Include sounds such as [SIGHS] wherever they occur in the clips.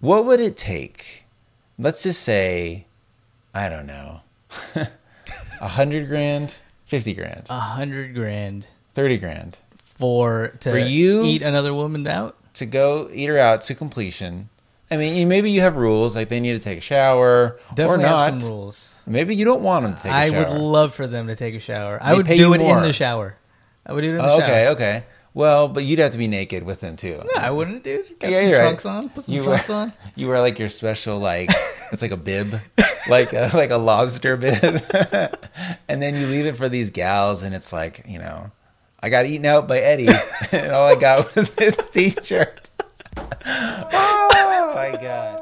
what would it take? Let's just say, I don't know, [LAUGHS] a hundred grand, fifty grand, A hundred grand thirty grand for to For you? eat another woman out. to go eat her out to completion. I mean, maybe you have rules like they need to take a shower Definitely or have not. some rules. Maybe you don't want them to take a I shower. I would love for them to take a shower. I would do it in the shower. I would do it in the Oh, shower. okay, okay. Well, but you'd have to be naked with them too. No, I wouldn't, dude. Got Yeah, some you're right. on. Put some You trunks wear- on. [LAUGHS] You wear like your special like [LAUGHS] it's like a bib, like a, like a lobster bib, [LAUGHS] and then you leave it for these gals, and it's like you know, I got eaten out by Eddie, and all I got was this T-shirt. oh my god.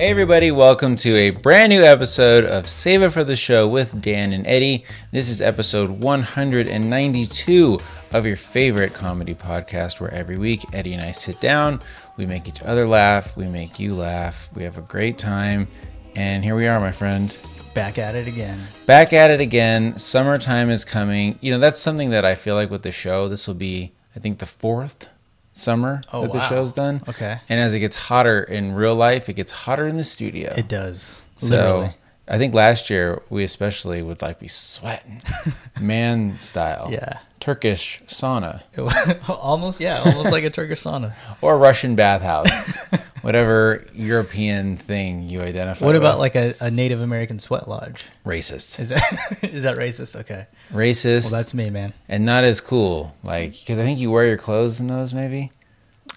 Hey everybody, welcome to a brand new episode of Save It for the Show with Dan and Eddie. This is episode 192 of your favorite comedy podcast where every week Eddie and I sit down, we make each other laugh, we make you laugh, we have a great time, and here we are, my friend. Back at it again. Back at it again. Summertime is coming. You know, that's something that I feel like with the show, this will be, I think, the fourth summer Oh, that the wow. show's done. Okay. And as it gets hotter in real life, it gets hotter in the studio. It does. So Literally. I think last year we especially would like be sweating, [LAUGHS] man style. Yeah. Turkish sauna [LAUGHS] almost, yeah, almost like a Turkish sauna. [LAUGHS] or Russian bathhouse, whatever European thing you identify. What about with. like a, a Native American sweat lodge? racist, Is that is that racist? Okay. racist, Well, that's me, man. and not as cool? Like because I think you wear your clothes in those. Maybe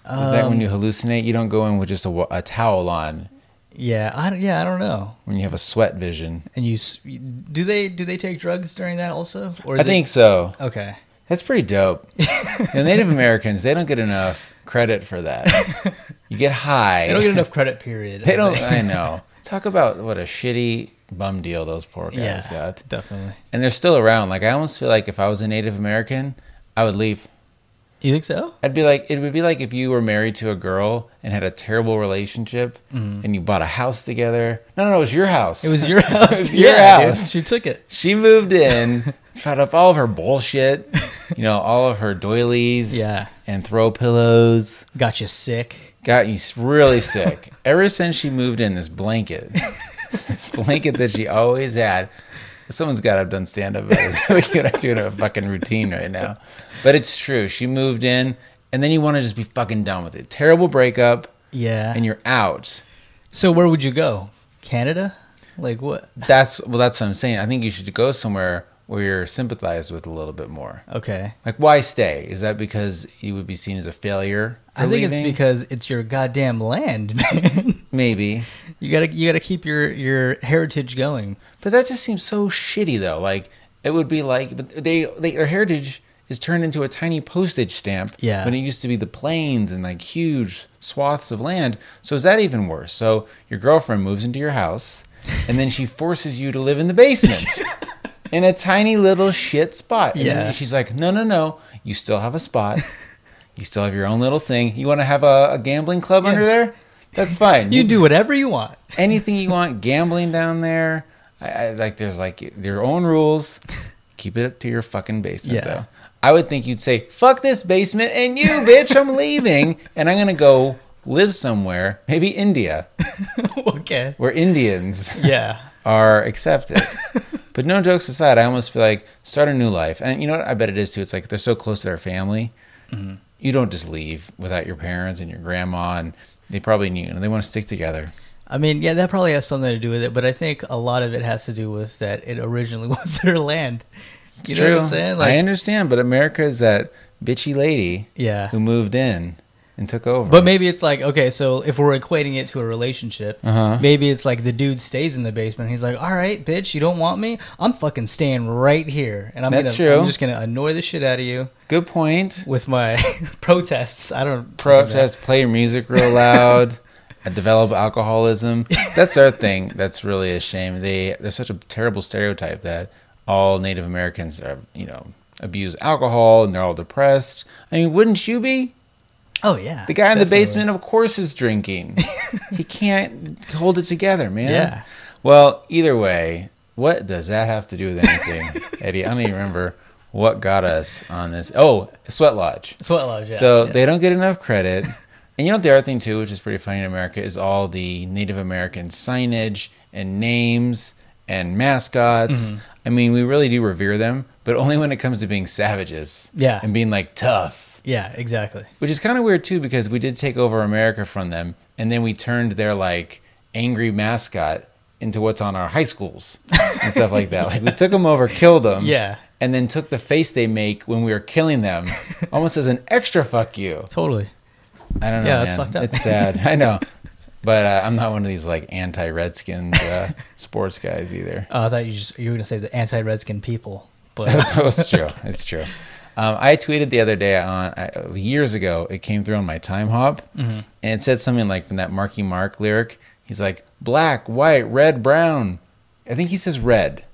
is that when Um, you hallucinate? You don't go in with just a, a towel on Yeah, I don't, yeah, I don't know. when you have a sweat vision. And you do they do they take drugs during that also? Or I think it, so. okay. That's pretty dope. the Native Americans, they don't get enough credit for that. [LAUGHS] You get high. They don't get enough credit. Period. They don't. I know. Talk about what a shitty bum deal those poor guys Yeah, got, definitely. and they're still around. Like I almost feel like if I was a Native American, I would leave. You think so? I'd be like, it would be like if you were married to a girl and had a terrible relationship, mm-hmm. and you bought a house together. No, no, no, it was your house. It was [LAUGHS] your house. it was [LAUGHS] your Yeah, dude. house. She took it. She moved in, [LAUGHS] tried up all of her bullshit, you know, all of her doilies, Yeah. and throw pillows. Got you sick. got you really sick. Ever since she moved in, this blanket, this blanket that she always had. Someone's got to have done stand up. I'm doing a fucking routine right now. But it's true. She moved in, and then you want to just be fucking done with it. Terrible breakup, Yeah. and you're out. so where would you go? Canada? Like what? That's well. That's what I'm saying. I think you should go somewhere where you're sympathized with a little bit more. Okay. Like, why stay? Is that because you would be seen as a failure? I think it's because it's your goddamn land, [LAUGHS] man. maybe. You gotta you gotta keep your your heritage going. But that just seems so shitty, though. Like it would be like, but they, they their heritage is turned into a tiny postage stamp. Yeah. When it used to be the plains and like huge swaths of land. So is that even worse? So your girlfriend moves into your house, and then she [LAUGHS] forces you to live in the basement. [LAUGHS] In a tiny little shit spot. And Yeah. she's like, no, no, no. You still have a spot. You still have your own little thing. You want to have a, a gambling club Yeah. under there? That's fine. You do whatever you want. [LAUGHS] anything you want gambling down there I, I like there's like your own rules keep it up to your fucking basement Yeah. though i would think you'd say fuck this basement and you bitch i'm leaving [LAUGHS] and i'm gonna go live somewhere maybe india [LAUGHS] okay. where indians Yeah. [LAUGHS] are accepted but no jokes aside i almost feel like start a new life and you know what i bet it is too it's like they're so close to their family Mm-hmm. you don't just leave without your parents and your grandma and they probably knew and they want to stick together I mean, yeah, that probably has something to do with it, but I think a lot of it has to do with that it originally was their land. It's You know what I'm saying? Like, I understand, but America is that bitchy lady yeah. who moved in and took over. But maybe it's like okay, so if we're equating it to a relationship, Uh-huh. maybe it's like the dude stays in the basement. He's like, "All right, bitch, you don't want me? I'm fucking staying right here, and I'm That's gonna, true. I'm just gonna annoy the shit out of you good point. with my [LAUGHS] protests." I don't Protest, play your music real loud, uh, develop alcoholism. That's their thing. That's really a shame. They they're such a terrible stereotype that all Native Americans are, you know, abuse alcohol and they're all depressed. I mean, wouldn't you be? Oh yeah, The guy in the basement, of course, is drinking. [LAUGHS] he can't hold it together, man. Yeah. Well, either way, what does that have to do with anything, [LAUGHS] Eddie? I don't even remember what got us on this. Oh, Sweat Lodge. Sweat Lodge. Yeah. so yeah. they don't get enough credit. And you know the other thing too, which is pretty funny in America, is all the Native American signage and names and mascots. Mm-hmm. I mean, we really do revere them, but only when it comes to being savages. Yeah. And being like tough. yeah, exactly. Which is kind of weird too, because we did take over America from them, and then we turned their like angry mascot into what's on our high schools and stuff like that. Like we took them over, killed them, [LAUGHS] Yeah, and then took the face they make when we were killing them, [LAUGHS] almost as an extra fuck you. totally. I don't know. Yeah, that's fucked up. It's sad. I know, [LAUGHS] but uh, I'm not one of these like anti-Redskins uh, [LAUGHS] sports guys either. Oh, I thought you just you were gonna say the anti-redskin people, but [LAUGHS] it's true. It's true. Um, I tweeted the other day on uh, years ago. It came through on my Timehop, Mm-hmm. and it said something like from that Marky Mark lyric. He's like black, white, red, brown. I think he says red.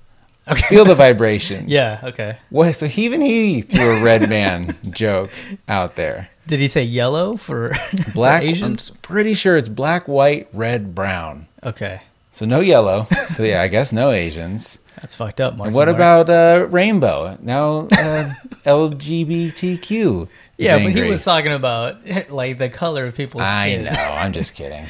Okay. Feel the [LAUGHS] vibration. yeah, okay. What? So he, even he threw a red man [LAUGHS] joke out there. Did he say yellow for [LAUGHS] for Black. I'm Asians? pretty sure it's black, white, red, brown. Okay, So no yellow. So yeah, I guess no Asians. that's fucked up. Marky And what Mark. about uh, rainbow? Now uh, LGBTQ. Yeah, but he was talking about like the color of people's I skin. know. I'm just kidding.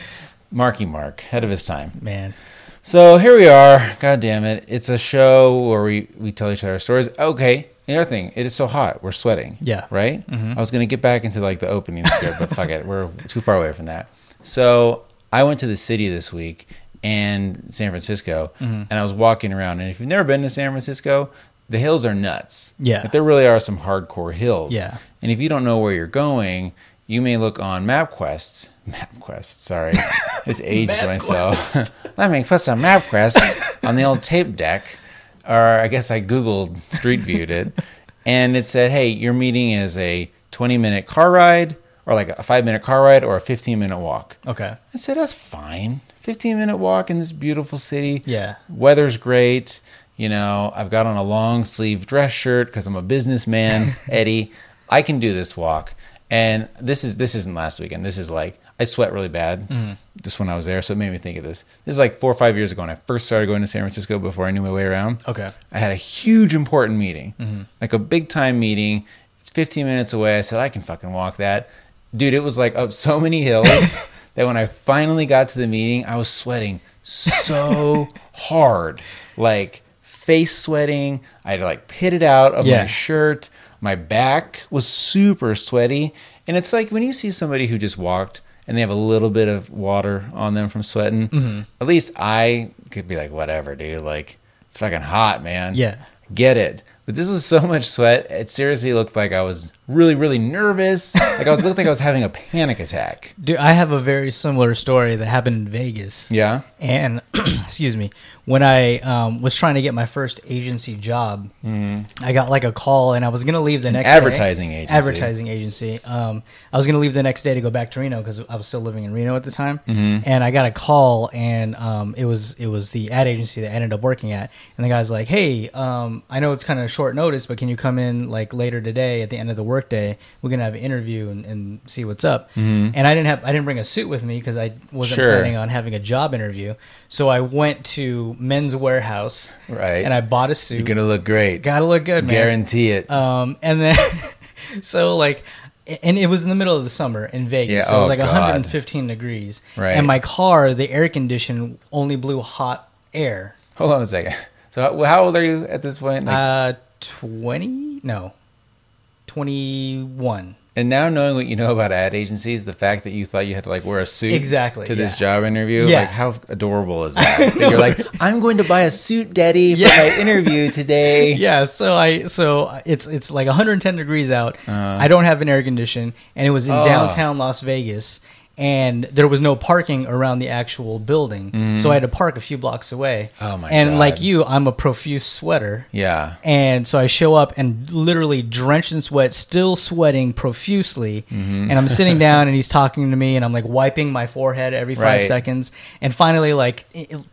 Marky Mark, ahead of his time. Man, So here we are. God damn it! It's a show where we we tell each other stories. Okay. Another thing, it is so hot. We're sweating. Yeah. Right. I was gonna get back into like the opening script, but fuck it. We're too far away from that. So I went to the city this week and San Francisco, Mm-hmm. and I was walking around. And if you've never been to San Francisco, the hills are nuts. Yeah. Like, there really are some hardcore hills. Yeah. And if you don't know where you're going, you may look on MapQuest. MapQuest, sorry. [LAUGHS] Just aged myself. [LAUGHS] Let me put some MapQuest on the old tape deck. Or I guess I Googled Street Viewed it. And it said, hey, your meeting is a 20 minute car ride, or like a five minute car ride, or a 15 minute walk. okay, I said, that's fine. 15 minute walk in this beautiful city. Yeah. Weather's great. You know, I've got on a long sleeve dress shirt because I'm a businessman, [LAUGHS] Eddie. I can do this walk. And this is this isn't last weekend. This is like I sweat really bad Mm. just when I was there, so it made me think of this. This is like four or five years ago when I first started going to San Francisco before I knew my way around. okay, I had a huge important meeting, Mm-hmm. like a big time meeting. It's 15 minutes away. I said, I can fucking walk that. Dude, it was like up so many hills [LAUGHS] that when I finally got to the meeting, I was sweating so [LAUGHS] hard. Like face sweating. I had to like pit it out of Yeah. my shirt. My back was super sweaty. And it's like when you see somebody who just walked and they have a little bit of water on them from sweating, Mm-hmm. at least I could be like, whatever, dude. Like, it's fucking hot, man. Yeah. Get it. But this is so [LAUGHS] much sweat. It seriously looked like I was really, really nervous. Like I was looked like I was having a panic attack. [LAUGHS] dude. I have a very similar story that happened in Vegas. Yeah. And [CLEARS THROAT] excuse me, when I um, was trying to get my first agency job, I got like a call, and I was gonna leave the next day. Mm-hmm. advertising agency. Advertising agency. Um, I was gonna leave the next day to go back to Reno because I was still living in Reno at the time, Mm-hmm. and I got a call, and um, it was it was the ad agency that I ended up working at, and the guy's like, "Hey, um, I know it's kind of short notice, but can you come in like later today at the end of the workday? We're gonna have an interview and, and see what's up." And I didn't have I didn't bring a suit with me because I wasn't Mm-hmm. Sure. planning on having a job interview, so I went to Men's Wearhouse, Right. and I bought a suit. You're gonna look great. Gotta look good, man. Guarantee it. Um, and then, [LAUGHS] so like, and it was in the middle of the summer in Vegas. Yeah, so it was oh, like God. 115 degrees. Right. And my car, the air condition only blew hot air. Hold on a second. So how, how old are you at this point? Like, Uh, 20? No, 21. and now knowing what you know about ad agencies, the fact that you thought you had to like wear a suit Exactly, to this yeah. job interview, Yeah. like how adorable is that? that you're like, [LAUGHS] I'm going to buy a suit, Daddy, for Yeah. my interview today. [LAUGHS] Yeah, so I so it's it's like 110 degrees out. Uh. I don't have an air condition, and it was in. Oh. downtown Las Vegas, and there was no parking around the actual building, so I had to park a few blocks away. Mm-hmm. Oh my And God. like you, I'm a profuse sweater. Yeah. And so I show up and literally drenched in sweat, still sweating profusely. Mm-hmm. And I'm sitting [LAUGHS] down and he's talking to me and I'm like wiping my forehead every five Right. seconds. And finally, like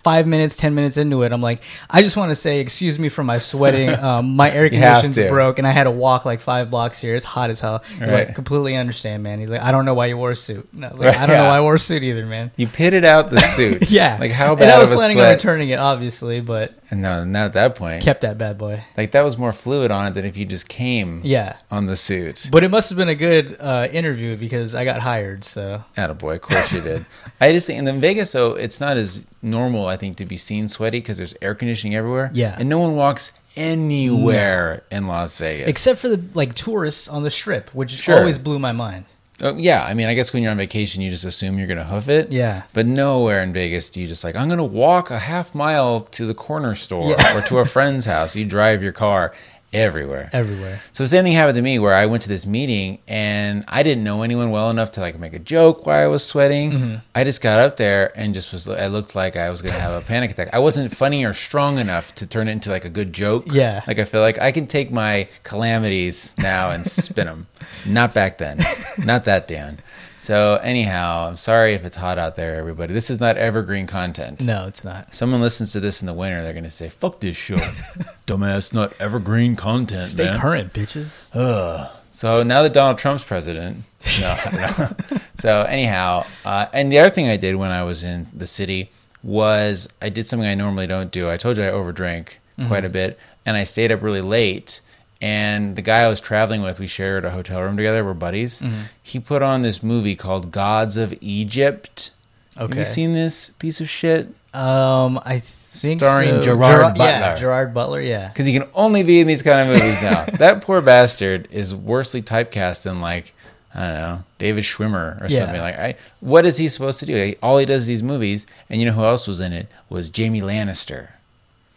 five minutes, 10 minutes into it, I'm like, I just want to say, excuse me for my sweating. [LAUGHS] Um, my air conditioning's broke and I had to walk like five blocks here. It's hot as hell. He's Right. like, completely understand, man. He's like, I don't know why you wore a suit. And I was like, I don't know why I wore a suit either, man. You pitted out the [LAUGHS] suit. Yeah, Like how And bad I was planning on sweat? returning it, obviously, but And no, not at that point. kept that bad boy. like that was more fluid on it than if you just came Yeah, on the suit. but it must have been a good uh, interview because I got hired. So Attaboy, of course you did. [LAUGHS] I just think, and in Vegas, though, it's not as normal, I think, to be seen sweaty because there's air conditioning everywhere. Yeah. And no one walks anywhere in Las Vegas. except for the like tourists on the strip, which Sure. always blew my mind. Oh, yeah, I mean, I guess when you're on vacation, you just assume you're going to hoof it. Yeah. But nowhere in Vegas do you just like, I'm going to walk a half mile to the corner store Yeah. or to a friend's house. You drive your car everywhere. Everywhere. So the same thing happened to me where I went to this meeting and I didn't know anyone well enough to like make a joke while I was sweating. Mm-hmm. I just got up there and just was I looked like I was gonna have a panic attack. I wasn't funny or strong enough to turn it into like a good joke. Yeah. Like I feel like I can take my calamities now and spin them. [LAUGHS] Not back then. Not that Dan. So anyhow, I'm sorry if it's hot out there, everybody. This is not evergreen content. No, it's not. Someone listens to this in the winter, they're gonna say, "Fuck this show, [LAUGHS] dumbass, not evergreen content." Stay man. current, bitches. Ugh. So now that Donald Trump's president, [LAUGHS] no, no. so anyhow, uh, and the other thing I did when I was in the city was I did something I normally don't do. I told you I overdrank quite a bit, and I stayed up really late. And the guy I was traveling with, we shared a hotel room together. We're buddies. He put on this movie called Gods of Egypt. Have Okay. you seen this piece of shit? Um, I think Starring so. Gerard Yeah, Butler. Gerard Butler. Yeah. because he can only be in these kind of movies now. [LAUGHS] that poor bastard is worsely typecast in like I don't know David Schwimmer or Yeah. something. Like, I, what is he supposed to do? All he does is these movies, and you know who else was in it? Was Jamie Lannister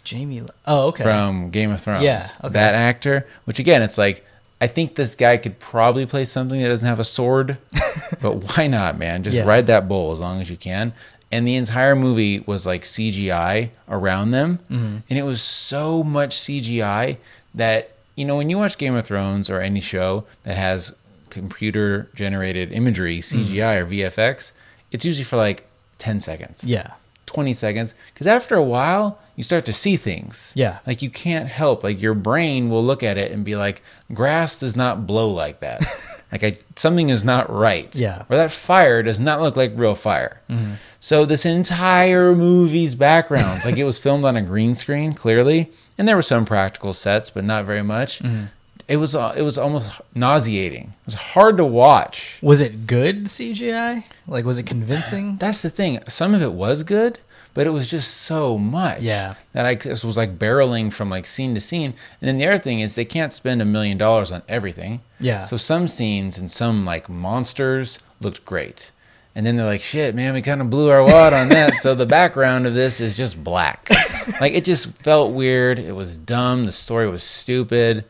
Jamie. Oh, okay. from Game of Thrones. Yeah, okay. that actor. Which again, it's like I think this guy could probably play something that doesn't have a sword, [LAUGHS] but why not, man? Just Yeah. ride that bull as long as you can. And the entire movie was like CGI around them, Mm-hmm. and it was so much CGI that you know when you watch Game of Thrones or any show that has computer generated imagery, CGI or VFX, it's usually for like ten seconds. yeah. 20 seconds because after a while you start to see things. Yeah. like you can't help like your brain will look at it and be like grass does not blow like that. [LAUGHS] Like I, something is not right. Yeah. or that fire does not look like real fire. Mm-hmm. So this entire movie's backgrounds like it was filmed on a green screen clearly and there were some practical sets but not very much mm-hmm. It was uh, it was almost nauseating it was hard to watch Was it good CGI? Like, was it convincing? [SIGHS] that's the thing. Some of it was good, but it was just so much. Yeah. That I just was like barreling from like scene to scene. And then the other thing is they can't spend a million dollars on everything. Yeah. So some scenes and some like monsters looked great. And then they're like, shit, man, we kind of blew our wad on that. so the background of this is just black. [LAUGHS] like it just felt weird. It was dumb. The story was stupid.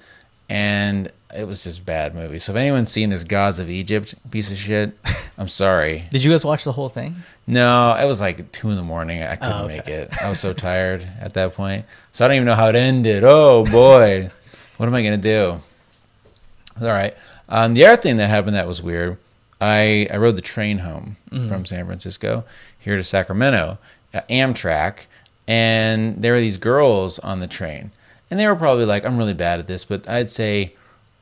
And it was just a bad movie. So if anyone's seen this Gods of Egypt piece of shit, [LAUGHS] I'm sorry. Did you guys watch the whole thing? No, it was like two in the morning. I couldn't Oh, okay. make it. I was so [LAUGHS] tired at that point. So I don't even know how it ended. Oh boy, [LAUGHS] what am I gonna do? All right. Um, the other thing that happened that was weird. I I rode the train home Mm-hmm. from San Francisco here to Sacramento, uh, Amtrak, and there were these girls on the train, and they were probably like, I'm really bad at this, but I'd say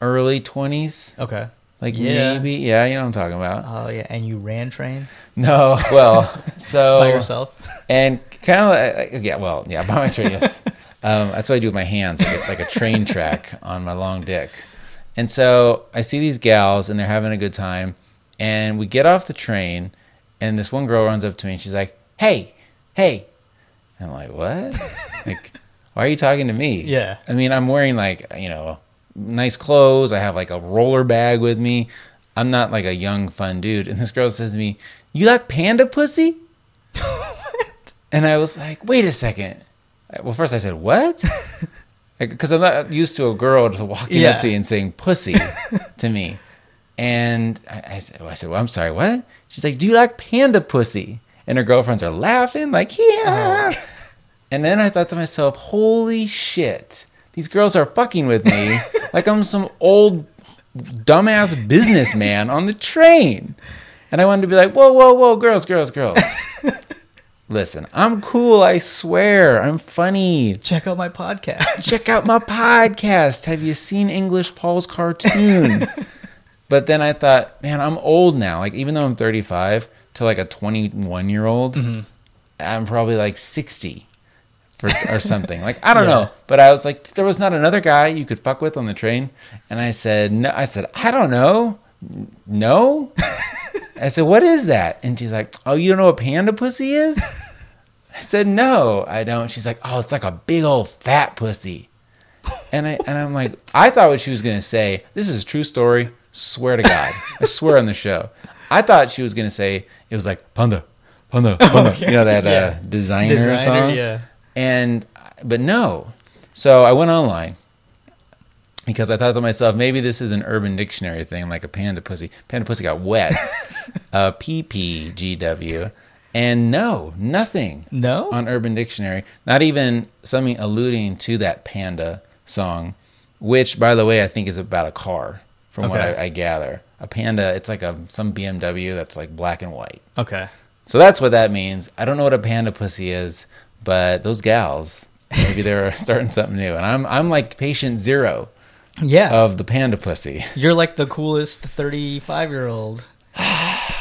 early twenties, Okay. like Yeah. maybe, yeah, you know what I'm talking about. Oh yeah, and you ran train No, well, [LAUGHS] so by yourself. and kind of like, yeah, well, yeah, by my train, yes. [LAUGHS] Um, that's what I do with my hands, like a, like a train track on my long dick. And so I see these gals, and they're having a good time. And we get off the train, and this one girl runs up to me, and she's like, "Hey, hey!" And I'm like, "What? [LAUGHS] like, why are you talking to me?" Yeah. I mean, I'm wearing like you know nice clothes. I have like a roller bag with me. I'm not like a young fun dude. And this girl says to me, "You like panda pussy?" [LAUGHS] And I was like, wait a second. Well, first I said, what? [LAUGHS] Because I'm not used to a girl just walking Yeah. up to you and saying pussy [LAUGHS] to me. And I, I said, I said, well, I'm sorry, what? She's like, do you like panda pussy? And her girlfriends are laughing, like, yeah. Oh. And then I thought to myself, holy shit. These girls are fucking with me [LAUGHS] like I'm some old dumbass businessman on the train. And I wanted to be like, whoa, whoa, whoa, girls, girls, girls. [LAUGHS] Listen, I'm cool, I swear. I'm funny. Check out my podcast. Check out my podcast. Have you seen English Paul's cartoon? [LAUGHS] but then I thought, man, I'm old now. Like, even though I'm 35, to like a 21 year old, Mm-hmm. I'm probably like 60 for, or something. Like, I don't Yeah. know. But I was like, there was not another guy you could fuck with on the train. And I said, no, I said, I don't know. No. [LAUGHS] I said, what is that? And she's like, oh, you don't know what panda pussy is? I said, no, I don't. She's like, oh, it's like a big old fat pussy. And I and I'm like, I thought what she was gonna say. This is a true story. Swear to God, I swear on the show. I thought she was gonna say it was like panda, panda, panda. [LAUGHS] You know that uh, Desiigner, Desiigner, song. yeah. And but no. So I went online because I thought to myself, maybe this is an Urban Dictionary thing, like a panda pussy. Panda pussy got wet. [LAUGHS] uh, PPGW. And no, nothing No? on Urban Dictionary. Not even something alluding to that panda song, which, by the way, I think is about a car, from what I, I gather. A panda, it's like a some BMW that's like black and white. Okay. So that's what that means. I don't know what a panda pussy is, but those gals, maybe they're [LAUGHS] starting something new. And I'm I'm like patient zero Yeah. of the panda pussy. You're like the coolest 35 year old [SIGHS]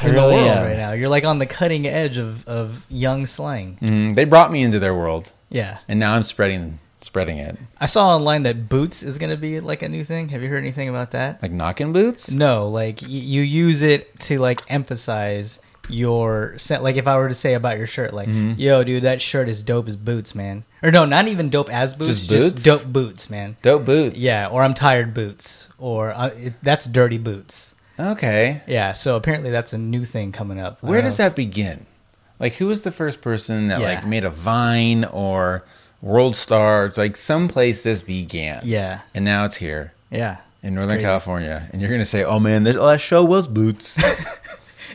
in really the world am. right now. You're like on the cutting edge of, of young slang. Mm, they brought me into their world, Yeah. and now I'm spreading spreading it. I saw online that boots is going to be like a new thing. Have you heard anything about that? Like knocking boots. No, like y- you use it to like emphasize your set. Like if I were to say about your shirt, like, Mm-hmm. yo, dude, that shirt is dope as boots, man. Or no, not even dope as boots, Just just, dope boots, man. Dope boots. Yeah, or I'm tired boots, or uh, it, that's dirty boots. Okay. Yeah, so apparently that's a new thing coming up. Where does that begin? Like, who was the first person that Yeah. like made a Vine or World Star? Like someplace this began. Yeah, And now it's here yeah. in Northern. California, and you're gonna say, "Oh man, that last show was boots." [LAUGHS]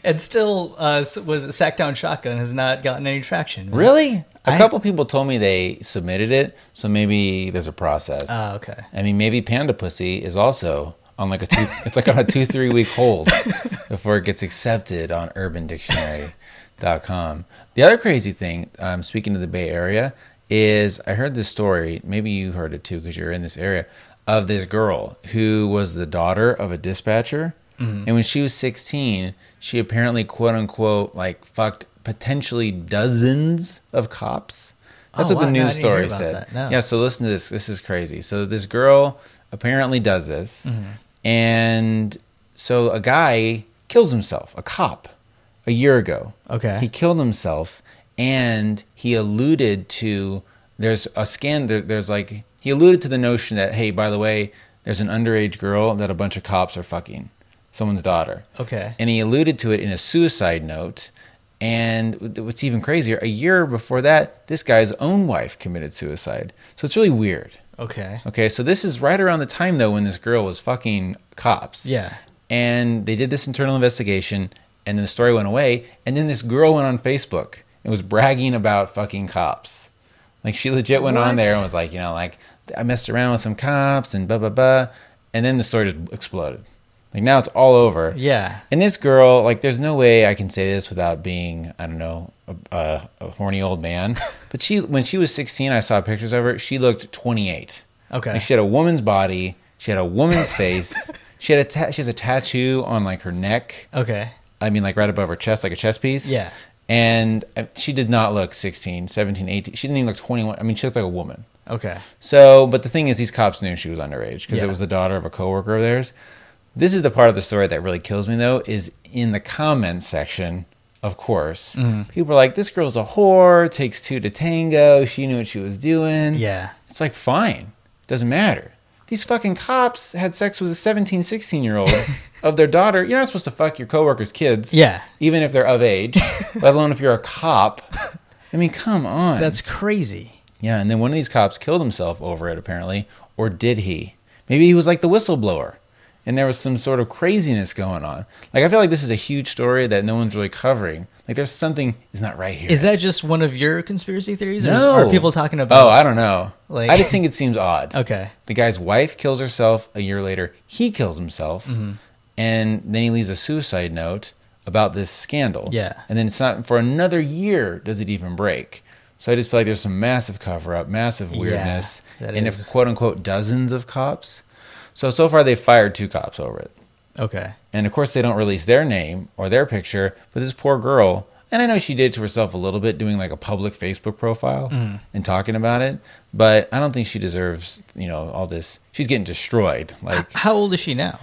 And still, uh, was Sacktown Shotgun has not gotten any traction. really? A I- couple people told me they submitted it, so maybe there's a process. Oh, okay. I mean, maybe Panda Pussy is also on like a two. [LAUGHS] it's like on a two three week hold before it gets accepted on UrbanDictionary.com. The other crazy thing, um, speaking of the Bay Area, is I heard this story. Maybe you heard it too because you're in this area of this girl who was the daughter of a dispatcher, Mm-hmm. and when she was 16, she apparently quote unquote like fucked potentially dozens of cops. That's Oh, what the wow. No, I news didn't story said. No. Yeah, so listen to this. This is crazy. So this girl apparently does this, Mm-hmm. and so a guy kills himself, a cop, a year ago. Okay. He killed himself, and he alluded to there's a scan. There, there's like he alluded to the notion that hey, by the way, there's an underage girl that a bunch of cops are fucking, someone's daughter. Okay. And he alluded to it in a suicide note. And what's even crazier, a year before that, this guy's own wife committed suicide. So it's really weird. Okay. Okay, so this is right around the time though when this girl was fucking cops. Yeah. And they did this internal investigation, and then the story went away. And then this girl went on Facebook and was bragging about fucking cops. Like she legit went What? on there and was like, you know, like I messed around with some cops and blah blah blah. And then the story just exploded. Like now it's all over. Yeah. And this girl, like, there's no way I can say this without being, I don't know, a, a, a horny old man. [LAUGHS] But she, when she was 16, I saw pictures of her. She looked 28. Okay. Like, she had a woman's body. She had a woman's face. [LAUGHS] She had a ta- she has a tattoo on like her neck. Okay. I mean, like right above her chest, like a chest piece. Yeah. And uh, she did not look 16, 17, 18. She didn't even look 21. I mean, she looked like a woman. Okay. So, but the thing is, these cops knew she was underage because Yeah. it was the daughter of a coworker of theirs. This is the part of the story that really kills me, though, is in the comments section. Of course, Mm-hmm. people are like, "This girl's a whore. Takes two to tango. She knew what she was doing." Yeah. it's like fine, doesn't matter. These fucking cops had sex with a 17, 16 year old [LAUGHS] of their daughter. You're not supposed to fuck your coworkers' kids. Yeah. even if they're of age, [LAUGHS] let alone if you're a cop. I mean, come on. That's crazy. Yeah, and then one of these cops killed himself over it, apparently. Or did he? Maybe he was like the whistleblower and there was some sort of craziness going on. Like, I feel like this is a huge story that no one's really covering. Like, there's something is not right here. Is that just one of your conspiracy theories? Or is- are people talking about? Oh, I don't know. Like- I just think it seems odd. okay. The guy's wife kills herself a year later. He kills himself. Mm-hmm. And then he leaves a suicide note about this scandal. Yeah. And then it's not for another year does it even break. So I just feel like there's some massive cover up, massive weirdness. that and is. if quote unquote dozens of cops. So so far they've fired two cops over it. Okay. And of course, they don't release their name or their picture, but this poor girl, and I know she did it to herself a little bit, doing like a public Facebook profile Mm. and talking about it, but I don't think she deserves, you know, all this. She's getting destroyed. Like, How old is she now?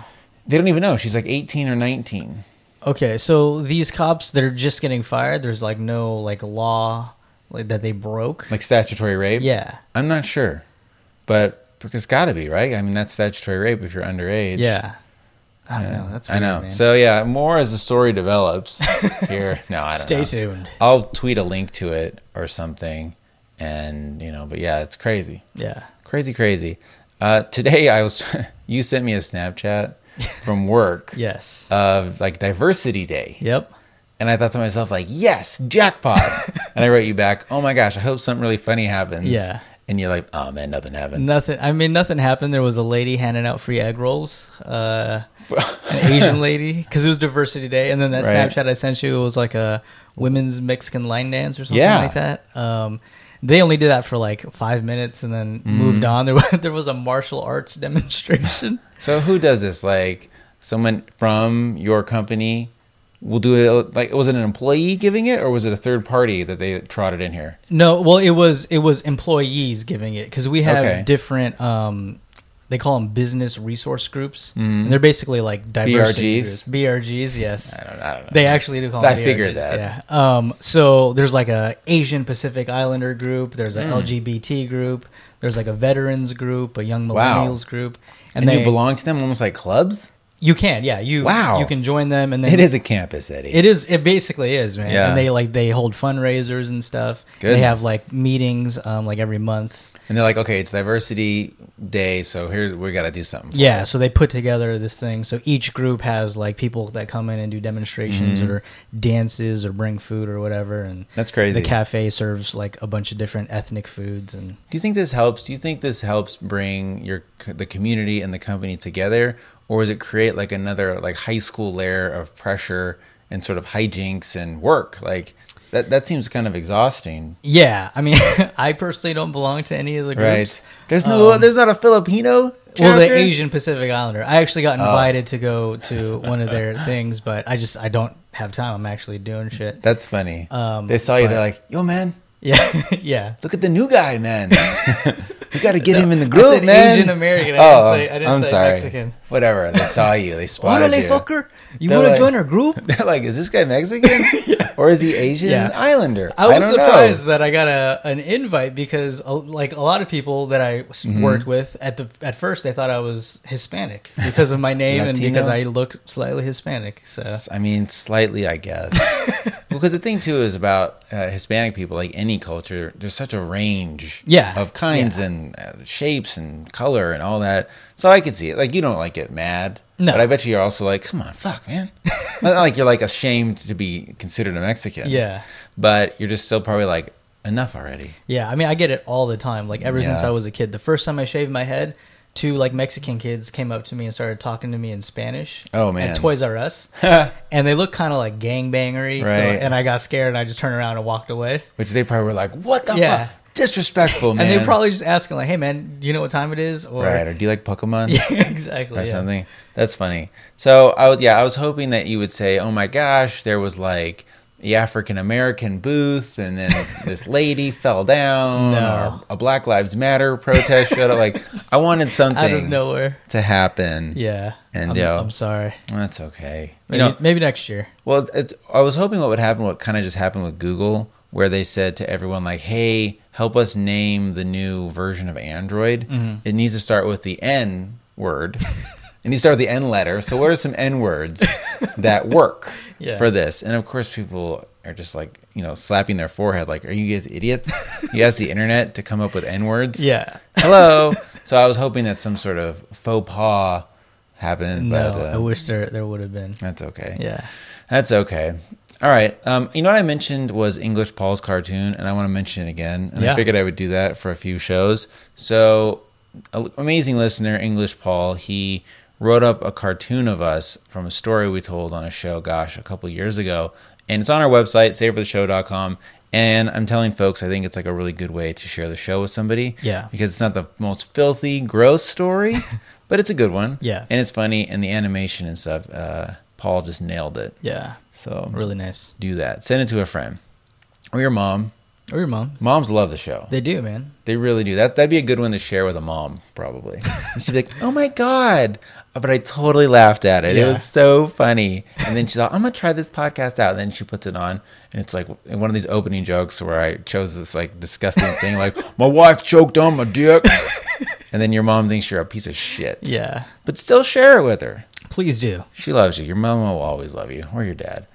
they don't even know. She's like 18 or 19. Okay, so these cops they're just getting fired. There's like no like law like that they broke. Like statutory rape? yeah. I'm not sure. But it's got to be, right? I mean, that's statutory rape if you're underage. Yeah. I don't Yeah. know. That's I know. man. So yeah, more as the story develops here. [LAUGHS] No, I don't Stay know. tuned. I'll tweet a link to it or something, and you know. But yeah, it's crazy, Yeah. crazy, crazy. Uh, today I was. [LAUGHS] you sent me a Snapchat [LAUGHS] from work Yes. of like Diversity Day, yep. and I thought to myself like, yes, jackpot. and I wrote you back, oh my gosh, I hope something really funny happens. Yeah. And you're like, oh man, nothing happened. Nothing. I mean, nothing happened. There was a lady handing out free egg rolls, [LAUGHS] uh, an Asian lady, because it was Diversity Day. And then that Right. Snapchat I sent you it was like a women's Mexican line dance or something Yeah. like that. Um, they only did that for like five minutes and then Mm-hmm. moved on. [LAUGHS] There was there was a martial arts [LAUGHS] demonstration. So who does this? Like someone from your company will do it. Like was it an employee giving it, or was it a third party that they trotted in here? No, well, it was it was employees giving it because we have Okay. different. Um, they call them business resource groups. And they're basically like diversity BRGs? groups. BRGs, yes. I don't, I don't know. They actually do call I them figured BRGs, that. Yeah. Um, so there's like a Asian Pacific Islander group. There's a Mm. LGBT group. There's like a veterans group, a young Wow. millennials group, and they, you belong to them almost like clubs. You can, yeah. You Wow. You can join them, and then It is a campus, Eddie. it is. It basically is, man. Yeah. And they like they hold fundraisers and stuff. They have like meetings, um, like every month. And they're like, okay, it's Diversity Day, so here we got to do something. for Yeah. So they put together this thing. So each group has like people that come in and do demonstrations mm-hmm. or dances or bring food or whatever, and That's crazy. the cafe serves like a bunch of different ethnic foods and. Do you think this helps? Do you think this helps bring your the community and the company together, or does it create like another like high school layer of pressure and sort of hijinks and work? Like that that seems kind of exhausting, Yeah, I mean, [LAUGHS] I personally don't belong to any of the groups. right? There's no Um, there's not a Filipino. Well, the? Asian Pacific Islander. I actually got Oh. invited to go to one of their [LAUGHS] things, but I just I don't have time. I'm actually doing shit. That's funny. Um, they saw you. but- They're like, "Yo, man, Yeah, [LAUGHS] yeah. look at the new guy, man. we got to get him in the group, I said man." Asian American. I oh, didn't say I didn't I'm say sorry. Mexican. Whatever. They saw you. They [LAUGHS] spotted you. fucker? You want to like- join our group? [LAUGHS] They're like, "Is this guy Mexican, or is he Asian Yeah. Islander?" I was know. surprised that I got a an invite because uh, like a lot of people that I Mm-hmm. worked with at the at first they thought I was Hispanic because of my name and because I look slightly Hispanic. So I mean, slightly, I guess. Because the thing too is about uh, Hispanic people, like any culture, there's such a range, Yeah, of kinds yeah. and uh, shapes and color and all that. So I could see it. Like you don't like get mad, No. but I bet you you're also like, come on, fuck, man. [LAUGHS] Like you're like ashamed to be considered a Mexican. yeah. but you're just still probably like, enough already. Yeah, I mean, I get it all the time. Like ever since I was a kid, the first time I shaved my head, two like Mexican kids came up to me and started talking to me in Spanish. Oh, man. At Toys R Us, [LAUGHS] and they look kind of like gangbangery. So, Right. and I got scared and I just turned around and walked away. Which they probably were like, what the Yeah. fuck? Disrespectful, man. [LAUGHS] And they probably just asking like, "Hey, man, do you know what time it is?" Or right. Or do you like Pokemon? [LAUGHS] yeah, exactly. or yeah. something. That's funny. So I was yeah, I was hoping that you would say, "Oh my gosh, there was like the African American booth, and then this lady [LAUGHS] fell down, No. a Black Lives Matter protest showed up." Like [LAUGHS] I wanted something Out of nowhere. to happen. Yeah. And, I'm, uh, I'm sorry. That's okay. You Maybe, know, maybe next year. well, it, I was hoping what would happen, what kind of just happened with Google, where they said to everyone, like, hey, help us name the new version of Android. Mm-hmm. It needs to start with the N word. [LAUGHS] needs to start with the N letter. So, what are some N words [LAUGHS] that work Yeah. for this? And of course, people are just like, you know, slapping their forehead, like, are you guys idiots? you asked the internet to come up with N words? Yeah. Hello. [LAUGHS] so, I was hoping that some sort of faux pas happened, No, but uh, I wish there there would have been. that's okay. Yeah. That's okay. All right. Um, you know what I mentioned was English Paul's cartoon, and I want to mention it again. And I figured I would do that for a few shows. So, a- amazing listener, English Paul, he wrote up a cartoon of us from a story we told on a show, gosh, a couple years ago. And it's on our website, savefortheshow.com. And I'm telling folks, I think it's like a really good way to share the show with somebody. Yeah. Because it's not the most filthy, gross story, [LAUGHS] but it's a good one. Yeah. And it's funny, and the animation and stuff. Uh, Paul just nailed it. Yeah, So really nice. do that. Send it to a friend or your mom. Or your mom. Moms love the show. They do, man. They really do. That that'd be a good one to share with a mom, probably. And [LAUGHS] she'd be like, "Oh my god!" But I totally laughed at it. It was so funny. And then she's like, "I'm gonna try this podcast out." And then she puts it on, and it's like one of these opening jokes where I chose this like disgusting thing, like [LAUGHS] my wife choked on my dick, and then your mom thinks you're a piece of shit. Yeah. But still share it with her. Please do. She loves you. Your mom will always love you, or your dad.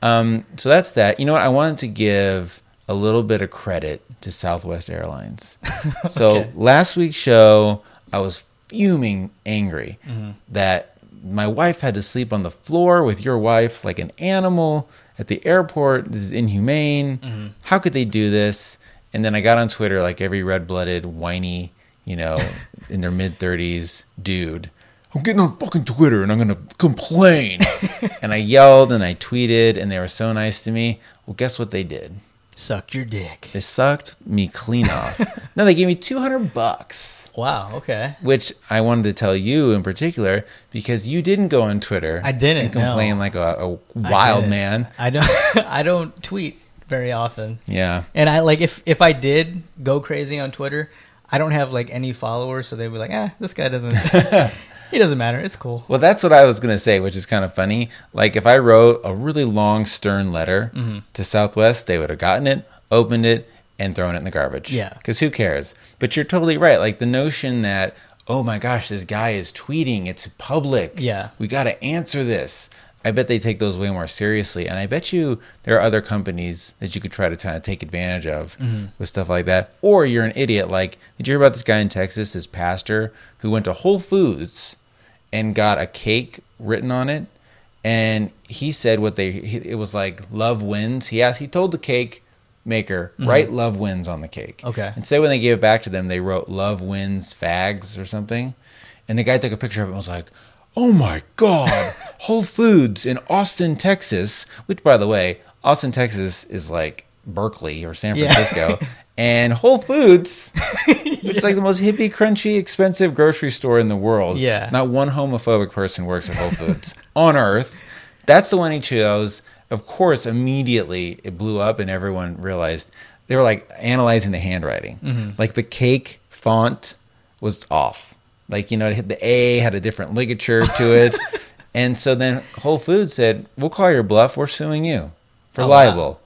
Um, so that's that. You know what? I wanted to give a little bit of credit to Southwest Airlines. [LAUGHS] So last week's show, I was fuming angry Mm-hmm. that my wife had to sleep on the floor with your wife like an animal at the airport. This is inhumane. Mm-hmm. How could they do this? And then I got on Twitter like every red-blooded, whiny, you know, [LAUGHS] in their mid 30s dude. I'm getting on fucking Twitter and I'm gonna complain. [LAUGHS] and I yelled and I tweeted and they were so nice to me. Well, guess what they did? Sucked your dick. They sucked me clean off. [LAUGHS] no, they gave me 200 bucks, Wow. Okay. which I wanted to tell you in particular because you didn't go on Twitter. I didn't, and complain no. like a wild didn't. man. I don't. [LAUGHS] I don't tweet very often. Yeah. And I like if if I did go crazy on Twitter, I don't have like any followers, so they'd be like, "Ah, this guy doesn't. [LAUGHS] he doesn't matter. It's cool." Well, that's what I was gonna say, which is kind of funny. Like if I wrote a really long, stern letter Mm-hmm. to Southwest, they would have gotten it, opened it, and thrown it in the garbage. Yeah. Because who cares? But you're totally right. Like the notion that, oh my gosh, this guy is tweeting, it's public. Yeah. We got to answer this. I bet they take those way more seriously. And I bet you there are other companies that you could try to kind of take advantage of Mm-hmm. with stuff like that. Or you're an idiot. Like, did you hear about this guy in Texas, this pastor who went to Whole Foods and got a cake written on it? And he said what they, it was like love wins. He asked, he told the cake maker, write love wins on the cake. Okay. And say when they gave it back to them, they wrote love wins fags or something. And the guy took a picture of it and was like, oh my God, [LAUGHS] Whole Foods in Austin, Texas, which, by the way, Austin, Texas is like Berkeley or San Yeah. Francisco. and Whole Foods, [LAUGHS] which is like the most hippie, crunchy, expensive grocery store in the world. Yeah. Not one homophobic person works at Whole Foods [LAUGHS] on earth. That's the one he chose. Of course, immediately it blew up and everyone realized they were like analyzing the handwriting. Mm-hmm. Like the cake font was off. Like, you know, it hit the A had a different ligature to it. [LAUGHS] and so then Whole Foods said, We'll call your bluff. We're suing you for Oh, wow. libel.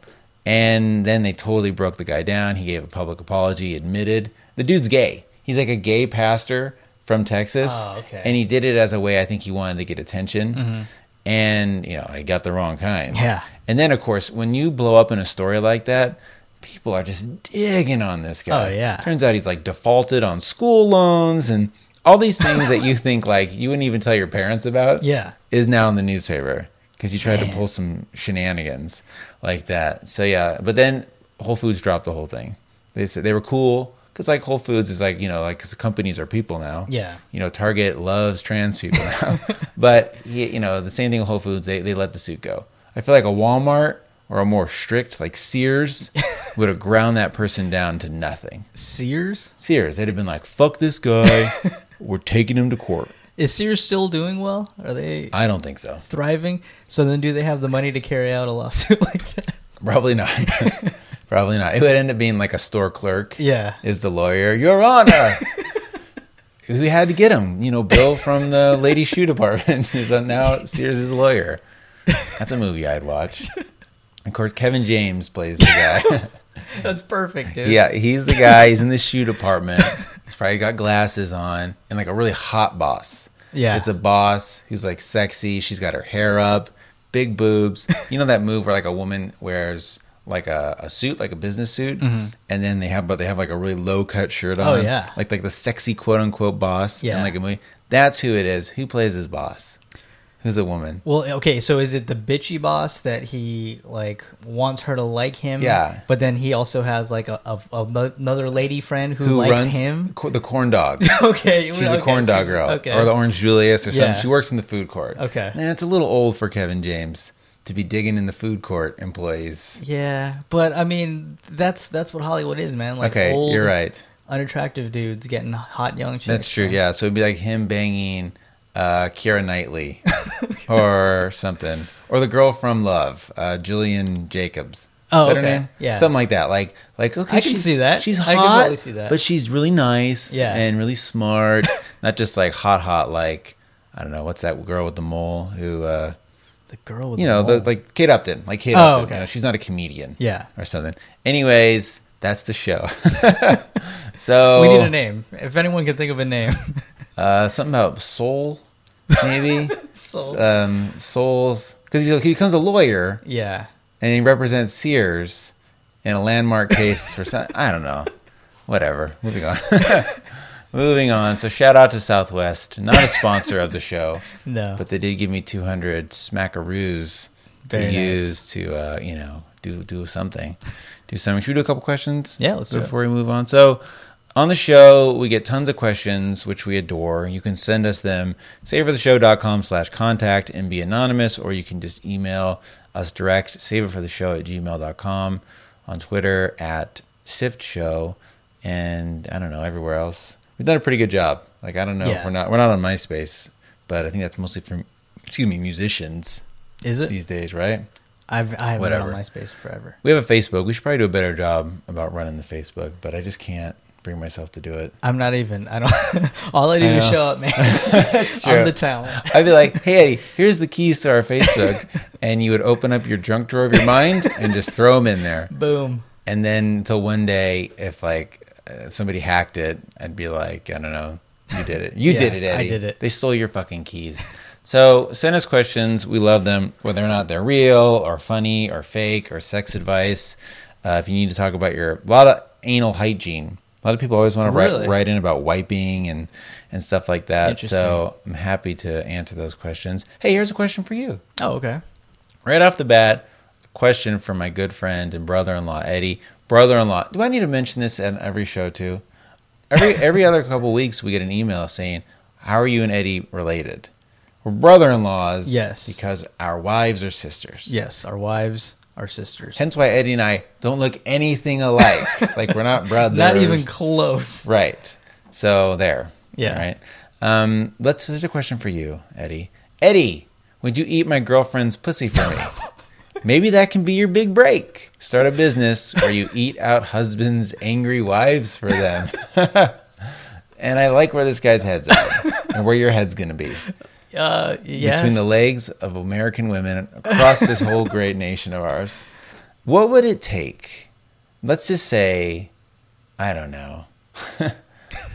And then they totally broke the guy down. He gave a public apology, admitted the dude's gay. He's like a gay pastor from Texas. Oh, okay. And he did it as a way I think he wanted to get attention. And, you know, he got the wrong kind. Mm-hmm. Yeah. And then, of course, when you blow up in a story like that, people are just digging on this guy. Oh, yeah. Turns out he's like defaulted on school loans and all these things that you think like you wouldn't even tell your parents about Yeah. is now in the newspaper because you tried Man. to pull some shenanigans like that. So yeah, but then Whole Foods dropped the whole thing. They said they were cool because like Whole Foods is like you know like because companies are people now. Yeah. You know Target loves trans people now, [LAUGHS] but you know the same thing with Whole Foods. They they let the suit go. I feel like a Walmart or a more strict like Sears [LAUGHS] would have ground that person down to nothing. Sears Sears, they'd have been like, "Fuck this guy, [LAUGHS] we're taking him to court." is Sears still doing well? Are they I don't think so. thriving? So then, do they have the money to carry out a lawsuit [LAUGHS] like that? Probably not. [LAUGHS] Probably not. It would end up being like a store clerk. Yeah. Is the lawyer, Your Honor. [LAUGHS] we had to get him. You know, Bill from the lady shoe department is now Sears' lawyer. That's a movie I'd watch. Of course, Kevin James plays the guy. [LAUGHS] That's perfect, dude. yeah, he's the guy. He's in the shoe department. He's probably got glasses on and like a really hot boss. Yeah. It's a boss who's like sexy. She's got her hair up, big boobs. You know that move where like a woman wears like a, a suit, like a business suit, and then they have but they have like a really low cut shirt on. Mm-hmm. Oh, yeah. Like like the sexy quote unquote boss. Yeah. And like a movie. That's who it is. Who plays his boss? Who's a woman? Well, okay, so is it the bitchy boss that he like wants her to like him? Yeah. But then he also has like a, a, a- another lady friend who, Who likes runs him. co- the corn dog? [LAUGHS] Okay, She's okay, a corn dog girl, Okay. or the Orange Julius, or something. Yeah. She works in the food court. Okay. and it's a little old for Kevin James to be digging in the food court employees. Yeah, but I mean, that's that's what Hollywood is, man. Like okay, old, you're right. unattractive dudes getting hot young chicks. That's true. man. Yeah, so it'd be like him banging uh, Keira Knightley [LAUGHS] or something, or the girl from Love, uh, Gillian Jacobs. Oh, Is that her okay. name? Yeah. something like that. Like, like okay, I can see that. She's I hot, can totally see that. but she's really nice, Yeah. and really smart. [LAUGHS] Not just like hot, hot. Like I don't know, what's that girl with the mole who, uh, The girl with you the know, the, like Kate Upton, like Kate Oh, Upton. okay. You know, she's not a comedian, Yeah. or something. Anyways, that's the show. [LAUGHS] so we need a name. If anyone can think of a name. Uh, something about soul, maybe. [LAUGHS] so um, souls, because he, he becomes a lawyer yeah. and he represents Sears in a landmark case for some. I don't know. Whatever. Moving on. [LAUGHS] Moving on. So shout out to Southwest, not a sponsor of the show, [LAUGHS] No. but they did give me 200 smackaroos to nice. use to, uh, you know, do do something, do something. Should we do a couple questions? Yeah, let's do it. before we move on. So. On the show, we get tons of questions, which we adore. You can send us them, savefortheshow.com slash contact and be anonymous, or you can just email us direct, saveitfortheshow at gmail.com, on Twitter at Sift Show, and I don't know, everywhere else. We've done a pretty good job. Like, I don't know if we're not, we're not on MySpace, but I think that's mostly for, excuse me, musicians Is it? these days, right? I've I haven't Whatever. been on MySpace forever. We have a Facebook. We should probably do a better job about running the Facebook, but I just can't bring myself to do it. I'm not even. I don't. [LAUGHS] all I do I is show up, man. [LAUGHS] [LAUGHS] true. I'm the talent. I'd be like, "Hey Eddie, here's the keys to our Facebook," and you would open up your junk drawer of your mind and just throw them in there. Boom. And then until one day, if like uh, somebody hacked it, I'd be like, "I don't know, you did it. You Yeah, did it, Eddie. I did it." They stole your fucking keys." So send us questions. We love them, whether or not they're real or funny or fake or sex advice. Uh, if you need to talk about your a lot of anal hygiene. A lot of people always want to Really? write, write in about wiping and, and stuff like that. So I'm happy to answer those questions. Hey, here's a question for you. Oh, okay. Right off the bat, a question from my good friend and brother-in-law Eddie. Brother-in-law. Do I need to mention this at every show too? Every every other couple weeks we get an email saying, "How are you and Eddie related?" We're brother-in-laws. Yes. Because our wives are sisters. Yes, our wives, our sisters. Hence why Eddie and I don't look anything alike. [LAUGHS] like we're not brothers. not even close. Right. So there. Yeah. All right. Um, let's. There's a question for you, Eddie. Eddie, would you eat my girlfriend's pussy for me? [LAUGHS] Maybe that can be your big break. Start a business where you eat out husbands' angry wives for them. [LAUGHS] and I like where this guy's head's at and where your head's going to be. Uh, yeah. Between the legs of American women across this whole great nation of ours. What would it take? Let's just say, I don't know, [LAUGHS]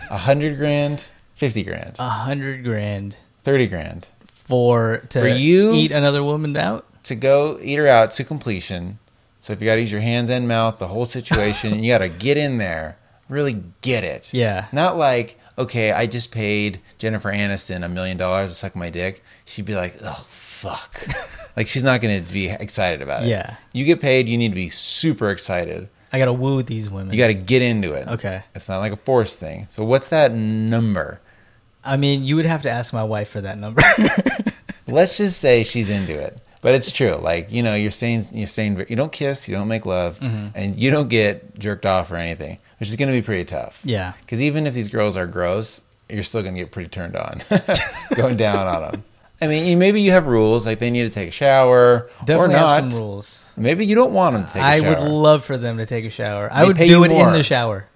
a hundred grand, fifty grand, a hundred grand thirty grand for to For you- eat another woman out. to go eat her out to completion. So if you got to use your hands and mouth, the whole situation, you got to get in there, really get it. Yeah. Not like, okay, I just paid Jennifer Aniston a million dollars to suck my dick. She'd be like, oh, fuck. [LAUGHS] like, she's not going to be excited about it. Yeah. You get paid, you need to be super excited. I gotta woo these women. You got to get into it. okay. It's not like a forced thing. So, what's that number? I mean, you would have to ask my wife for that number. [LAUGHS] Let's just say she's into it. But it's true. Like, you know, you're saying, you're saying, you don't kiss, you don't make love, Mm-hmm. and you don't get jerked off or anything, which is going to be pretty tough. yeah. Because even if these girls are gross, you're still gonna get pretty turned on, [LAUGHS] going down on them. I mean, you- maybe you have rules like they need to take a shower Definitely or not. have some rules. Maybe you don't want them to take a I shower. I would love for them to take a shower. I would do it more. in the shower.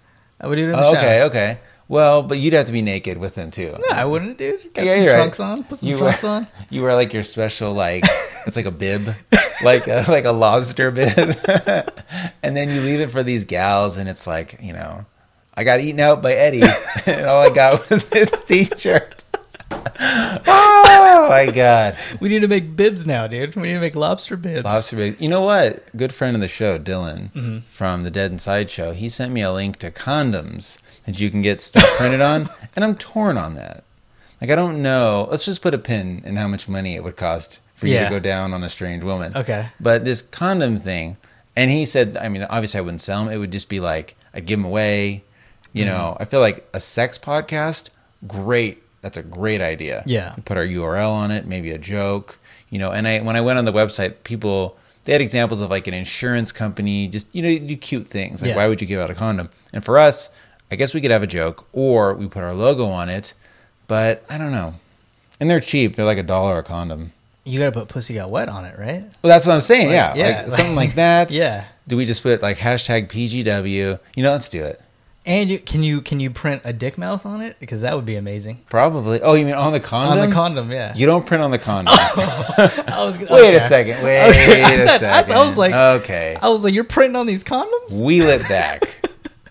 I would do it in the Oh, shower. okay, okay. Well, but you'd have to be naked with them too. No, I wouldn't, dude. Got Yeah, some you're right. on. Put some You trunks wear- on. [LAUGHS] You wear like your special like [LAUGHS] it's like a bib, like a, like a lobster bib, [LAUGHS] and then you leave it for these gals, and it's like you know, I got eaten out by Eddie, and all I got was this t-shirt. oh my god. We need to make bibs now, dude. We need to make lobster bibs. Lobster big. You know what? Good friend of the show, Dylan Mm-hmm. from the Dead Inside show, he sent me a link to condoms that you can get stuff printed on, [LAUGHS] and I'm torn on that. Like I don't know. Let's just put a pin in how much money it would cost for you to go down on a strange woman. Okay. But this condom thing, and he said, I mean, obviously I wouldn't sell them. It would just be like I'd give them away. You Mm-hmm. know, I feel like a sex podcast, great that's a great idea. Yeah. We put our URL on it, maybe a joke, you know. And I when I went on the website, people they had examples of like an insurance company, just you know, do cute things. Like Yeah. why would you give out a condom? And for us, I guess we could have a joke, or we put our logo on it. But I don't know. And they're cheap. They're like a dollar a condom. You gotta put "pussy got wet" on it, right? Well, that's what I'm saying. Like, yeah, yeah, like, something like [LAUGHS] that. Yeah. Do we just put like hashtag PGW? You know, let's do it. And you, can you can you print a dick mouth on it? Because that would be amazing. Probably. Oh, you mean on the condom? On the condom, yeah. You don't print on the condoms. [LAUGHS] Oh, I was gonna, [LAUGHS] Wait a second. Wait Okay, I a thought- I second. thought- I was like- okay. I was like, you're printing on these condoms? Wheel it back.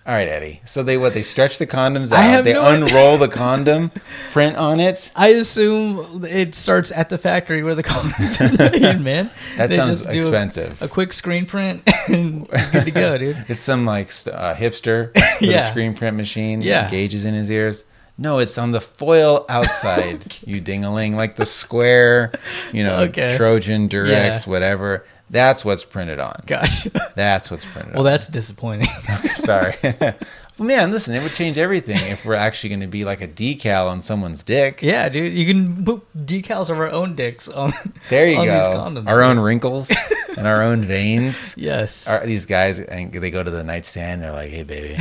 All right, Eddie. So they what? They stretch the condoms out. They no idea. unroll the condom, [LAUGHS] print on it. I assume it starts at the factory where the condoms are [LAUGHS] made, man. That They sounds do a- expensive. A, quick screen print [LAUGHS] and good to go, dude. It's some like uh, hipster with Yeah. a screen print machine. Yeah. Gauges in his ears. No, it's on the foil outside. you dingaling, like the square, you know, Okay. Trojan, Durex, Yeah. whatever. That's what's printed on. Gosh. That's what's printed on. well, on. that's disappointing. [LAUGHS] Sorry. well, [LAUGHS] man, listen, it would change everything if we're actually going to be like a decal on someone's dick. yeah, dude. You can put decals of our own dicks on. There you on go. These condoms, our own wrinkles and our own veins. [LAUGHS] Yes. Are these guys? And they go to the nightstand. They're like, "Hey, baby,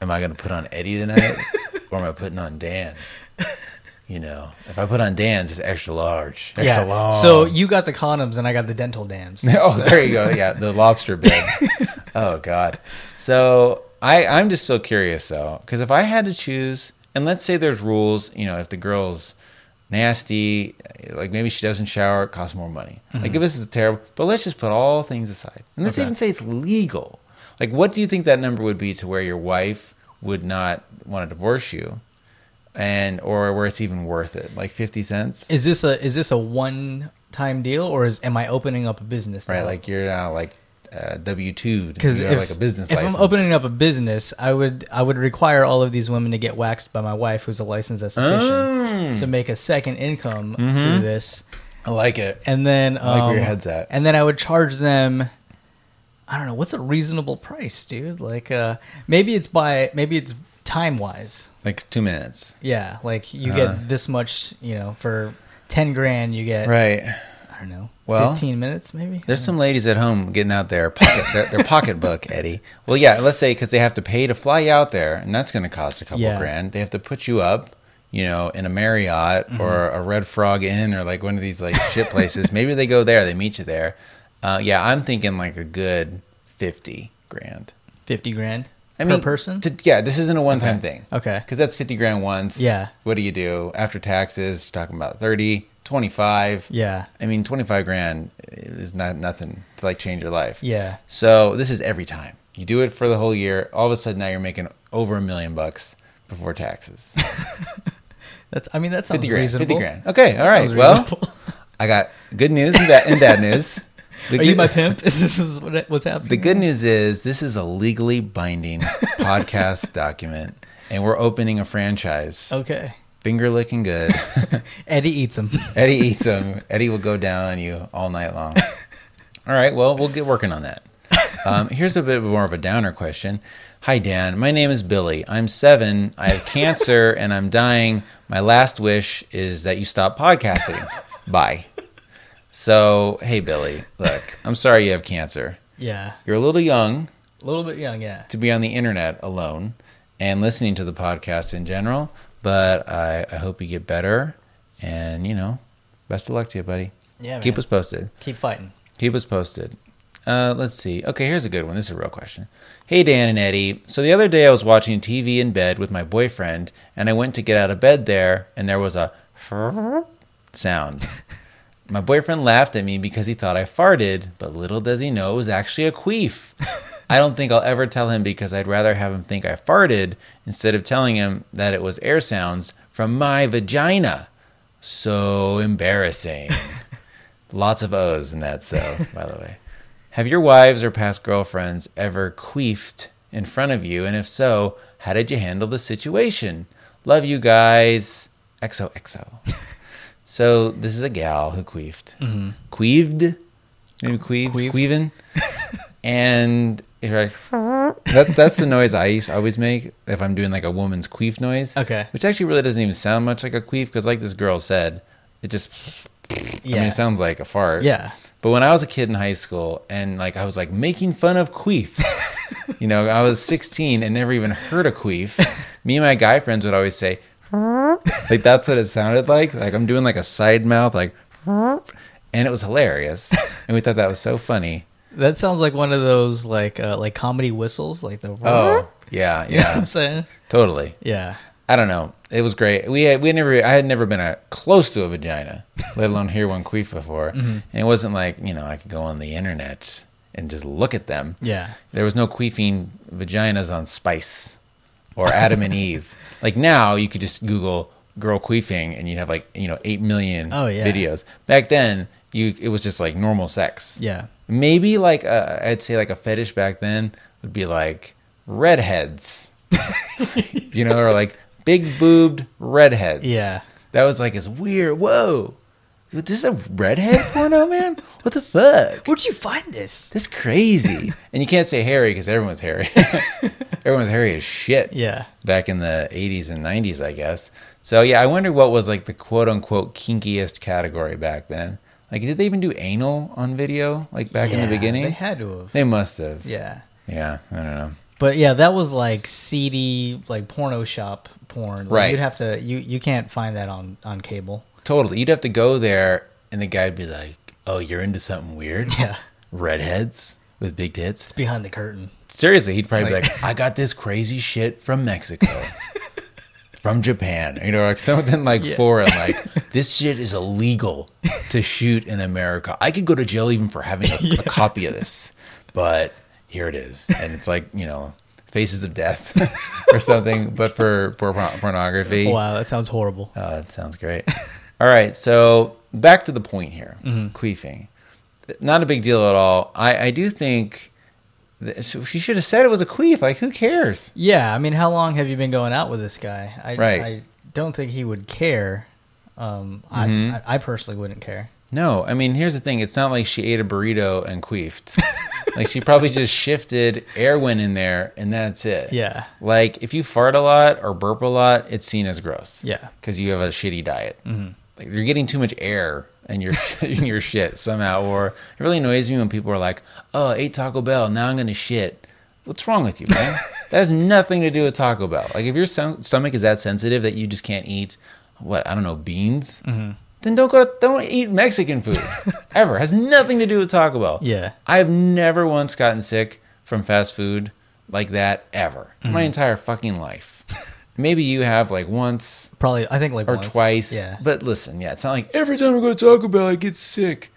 am I going to put on Eddie tonight, or am I putting on Dan?" You know, if I put on Dan's, it's extra large, extra yeah. long. So you got the condoms and I got the dental dams. [LAUGHS] oh, there you go. Yeah, the lobster [LAUGHS] bed. oh God. So I I'm just so curious though, because if I had to choose, and let's say there's rules, you know, if the girl's nasty, like maybe she doesn't shower, it costs more money. Like mm-hmm. if this is terrible, but let's just put all things aside, and let's Okay. even say it's legal. Like, what do you think that number would be to where your wife would not want to divorce you? And or where it's even worth it, like fifty cents, Is this a is this a one time deal or is am I opening up a business? right? now? Like you're now like uh, W two because if, like a business if license. I'm opening up a business, I would I would require all of these women to get waxed by my wife, who's a licensed esthetician, Mm. to make a second income Mm-hmm. through this, I like it. and then um, I like where your head's at. And then I would charge them. I don't know what's a reasonable price, dude. Like uh, maybe it's by maybe it's time wise. Like two minutes. Yeah, like you Uh-huh. get this much, you know, for ten grand, you get Right. I don't know, Well, fifteen minutes maybe. There's some ladies at home getting out their pocket their, their pocketbook, [LAUGHS] Eddie. Well, yeah, let's say because they have to pay to fly you out there, and that's going to cost a couple Yeah. grand. They have to put you up, you know, in a Marriott Mm-hmm. or a Red Frog Inn or like one of these like shit places. [LAUGHS] Maybe they go there, they meet you there. Uh, yeah, I'm thinking like a good fifty grand. Fifty grand I per mean, person. to- yeah, this isn't a one-time Okay. thing. Okay. Because that's 50 grand once. Yeah. What do you do? After taxes, you're talking about 30, 25. Yeah. I mean, 25 grand is not nothing to like change your life. Yeah. So this is every time. You do it for the whole year. All of a sudden now you're making over a million bucks before taxes. [LAUGHS] That's. I mean, that sounds 50 grand. reasonable. 50 grand. Okay. All right. Well. I got good news and bad, and bad news. [LAUGHS] The Are you good- my pimp? [LAUGHS] Is this is what, what's happening? The good news is this is a legally binding [LAUGHS] podcast document, and we're opening a franchise. Okay. Finger licking good. [LAUGHS] Eddie eats them. Eddie eats them. Eddie will go down on you all night long. All right, well, we'll get working on that. Um, here's a bit more of a downer question. Hi, Dan. My name is Billy. I'm seven. I have cancer and I'm dying. My last wish is that you stop podcasting. Bye. So, hey, Billy, look, [LAUGHS] I'm sorry you have cancer. yeah. You're a little young A little bit young. Yeah. to be on the internet alone and listening to the podcast in general, but I, I hope you get better. And, you know, best of luck to you, buddy. Yeah. Keep man. us posted. Keep fighting. Keep us posted. Uh, let's see. Okay, here's a good one. This is a real question. Hey, Dan and Eddie. So the other day I was watching TV in bed with my boyfriend, and I went to get out of bed there, and there was a [LAUGHS] sound. My boyfriend laughed at me because he thought I farted, but little does he know it was actually a queef. [LAUGHS] I don't think I'll ever tell him because I'd rather have him think I farted instead of telling him that it was air sounds from my vagina. So embarrassing. [LAUGHS] Lots of O's in that so, by the way. Have your wives or past girlfriends ever queefed in front of you? And if so, how did you handle the situation? Love you guys. XOXO. [LAUGHS] so this is a gal who queefed. Mm-hmm. Queeved? Maybe queeved? Queeved. Queevin? [LAUGHS] and you're like, that, that's the noise I used to always make if I'm doing like a woman's queef noise. Okay. Which actually really doesn't even sound much like a queef because, like this girl said, it just. I mean, Yeah. it sounds like a fart. Yeah. But when I was a kid in high school and like I was like making fun of queefs, [LAUGHS] you know, I was 16 and never even heard a queef. [LAUGHS] Me and my guy friends would always say, like that's what it sounded like. Like I'm doing like a side mouth, like, and it was hilarious. And we thought that was so funny. That sounds like one of those like uh, like comedy whistles, like the. Oh, yeah, [LAUGHS] You know what yeah, I'm saying? totally. Yeah. I don't know. It was great. We had, we had never I had never been a close to a vagina, let alone hear one queef before. And it wasn't like you know I could go on the internet and just look at them. Yeah. There was no queefing vaginas on Spice or Adam and [LAUGHS] Eve. Like now, you could just Google "girl queefing" and you'd have like you know eight million Oh, yeah. videos. Back then, you it was just like normal sex. Yeah. Maybe like uh, I'd say like a fetish back then would be like redheads, [LAUGHS] you know, or like big boobed redheads. Yeah. that was like as weird. Whoa, this is a redhead porno, man. What the fuck? Where'd you find this? That's crazy. [LAUGHS] and you can't say hairy because everyone's hairy. [LAUGHS] everyone's hairy as shit. Yeah. Back in the 80s and 90s, I guess. So yeah, I wonder what was like the quote unquote kinkiest category back then. Like, did they even do anal on video like back in the beginning? They had to have. They must have. Yeah. Yeah, I don't know. But yeah, that was like seedy, like porno shop porn. Like, Right. You'd have to. You you can't find that on on cable. Totally. You'd have to go there and the guy'd be like, oh, you're into something weird? [LAUGHS] Yeah. Redheads with big tits? It's behind the curtain. Seriously, he'd probably Like- be like, I got this crazy shit from Mexico. [LAUGHS] from Japan. You know, like something like Yeah. foreign, like [LAUGHS] this shit is illegal to shoot in America. I could go to jail even for having a, a copy of this. But here it is. And it's like, you know, Faces of Death [LAUGHS] or something, but for, for pornography. Wow, that sounds horrible. Oh, that sounds great. all right, so back to the point here mm-hmm. queefing. Not a big deal at all. I, I do think she should have said it was a queef. Like, who cares? Yeah, I mean, how long have you been going out with this guy? I, Right. I don't think he would care. Um, Mhm. I, I personally wouldn't care. No, I mean, here's the thing. It's not like she ate a burrito and queefed. [LAUGHS] like, she probably just shifted, air went in there, and that's it. Yeah. Like, if you fart a lot or burp a lot, it's seen as gross. Yeah. Because you have a shitty diet. Mhm. Like, you're getting too much air in your, [LAUGHS] in your shit somehow. Or it really annoys me when people are like, oh, I ate Taco Bell. Now I'm to shit. What's wrong with you, man? [LAUGHS] that has nothing to do with Taco Bell. Like, if your stom- stomach is that sensitive that you just can't eat, what, I don't know, beans? Mm-hmm. Then don't go. Don't eat Mexican food [LAUGHS] ever. Has nothing to do with Taco Bell. Yeah. I have never once gotten sick from fast food like that ever. Mm-hmm. My entire fucking life. Maybe you have like once Probably, I think like once or once. twice. Yeah. But listen, yeah, it's not like every time I go to Taco Bell I get sick.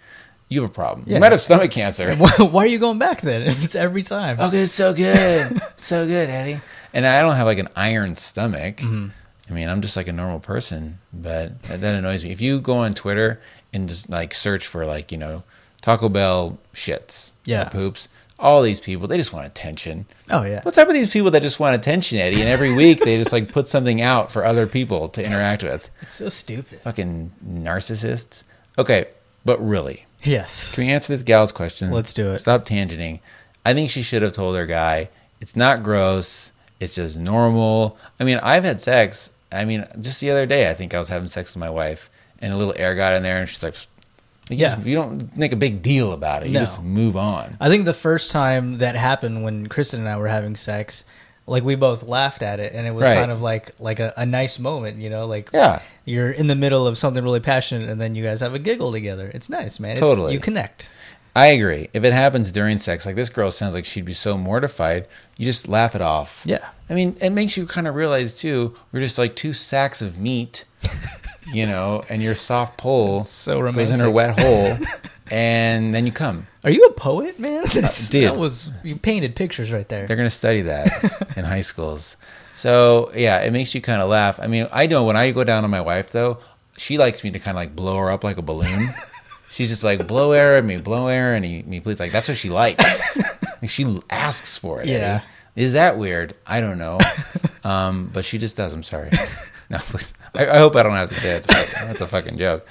You have a problem. Yeah. You might have stomach cancer. [LAUGHS] Why, why are you going back then? [LAUGHS] If it's every time. okay, it's so good, so good, Eddie. And I don't have like an iron stomach. Mm-hmm. I mean, I'm just like a normal person, but that, that annoys me. If you go on Twitter and just like search for like you know Taco Bell shits, Yeah. or poops, all these people they just want attention. Oh yeah. What's up with these people that just want attention, Eddie? And every week they just like put something out for other people to interact with. It's so stupid. Fucking narcissists. Okay, but really, Yes. can we answer this gal's question? Let's do it. Stop tangenting. I think she should have told her guy, it's not gross. It's just normal. I mean, I've had sex. I mean, just the other day, I think I was having sex with my wife, and a little air got in there, and she's like, you, Yeah. just- you don't make a big deal about it. You No. just move on. I think the first time that happened when Kristen and I were having sex, like we both laughed at it, and it was Right. kind of like like a, a nice moment, you know, like Yeah. you're in the middle of something really passionate, and then you guys have a giggle together. It's nice, man. It's, Totally. you connect. I agree. If it happens during sex, like this girl sounds like she'd be so mortified, you just laugh it off. Yeah. I mean, it makes you kind of realize too, we're just like two sacks of meat, [LAUGHS] you know, and your soft pole so goes in her wet hole, [LAUGHS] and then you come. Are you a poet, man? That's, dude. That was you painted pictures right there. They're gonna study that [LAUGHS] in high schools. So yeah, it makes you kind of laugh. I mean, I know when I go down on my wife though, she likes me to kind of like blow her up like a balloon. [LAUGHS] She's just like blow air at me, blow air at me, me please. Like that's what she likes. Like, she asks for it. Yeah. Eddie. Is that weird? I don't know. Um, but she just does. I'm sorry. No, please. I, I hope I don't have to say it. It's a fucking- That's a fucking joke.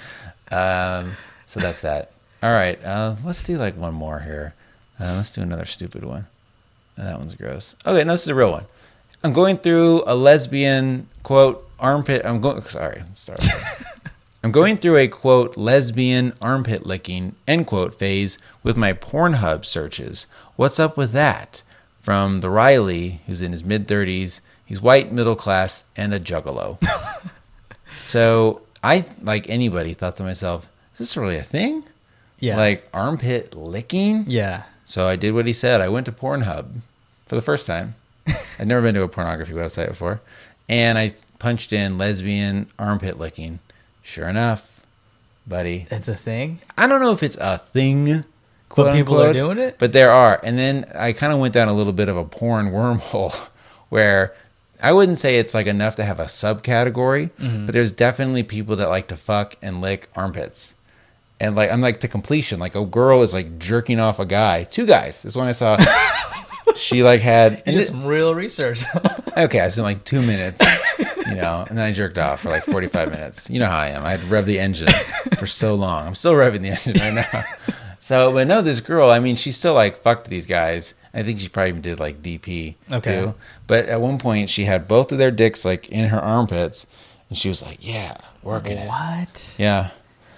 Um, so that's that. All right. Uh, let's do like one more here. Uh, let's do another stupid one. That one's gross. Okay, no, this is a real one. I'm going through a lesbian quote armpit. I'm going. Sorry, sorry. [LAUGHS] I'm going through a quote lesbian armpit licking end quote phase with my Pornhub searches. What's up with that? From the Riley, who's in his mid 30s. He's white, middle class, and a juggalo. [LAUGHS] so I, like anybody, thought to myself, is this really a thing? Yeah. Like armpit licking? yeah. So I did what he said. I went to Pornhub for the first time. [LAUGHS] I'd never been to a pornography website before. And I punched in lesbian armpit licking. Sure enough, buddy. It's a thing. I don't know if it's a thing, quote But people are doing it? But there are. And then I kind of went down a little bit of a porn wormhole [LAUGHS] where I wouldn't say it's like enough to have a subcategory, Mm-hmm. but there's definitely people that like to fuck and lick armpits. And like I'm like to completion. Like a girl is like jerking off a guy. Two guys. This one I saw. [LAUGHS] she like had You did some real research. [LAUGHS] okay, I was in like two minutes, you know, and then I jerked off for like 45 minutes. You know how I am. I had to rev the engine for so long. I'm still revving the engine right now. [LAUGHS] So, but no, this girl, I mean, she still like fucked these guys. I think she probably even did like DP Okay. too. But at one point, she had both of their dicks like in her armpits, and she was like, "Yeah, working it." what? Yeah,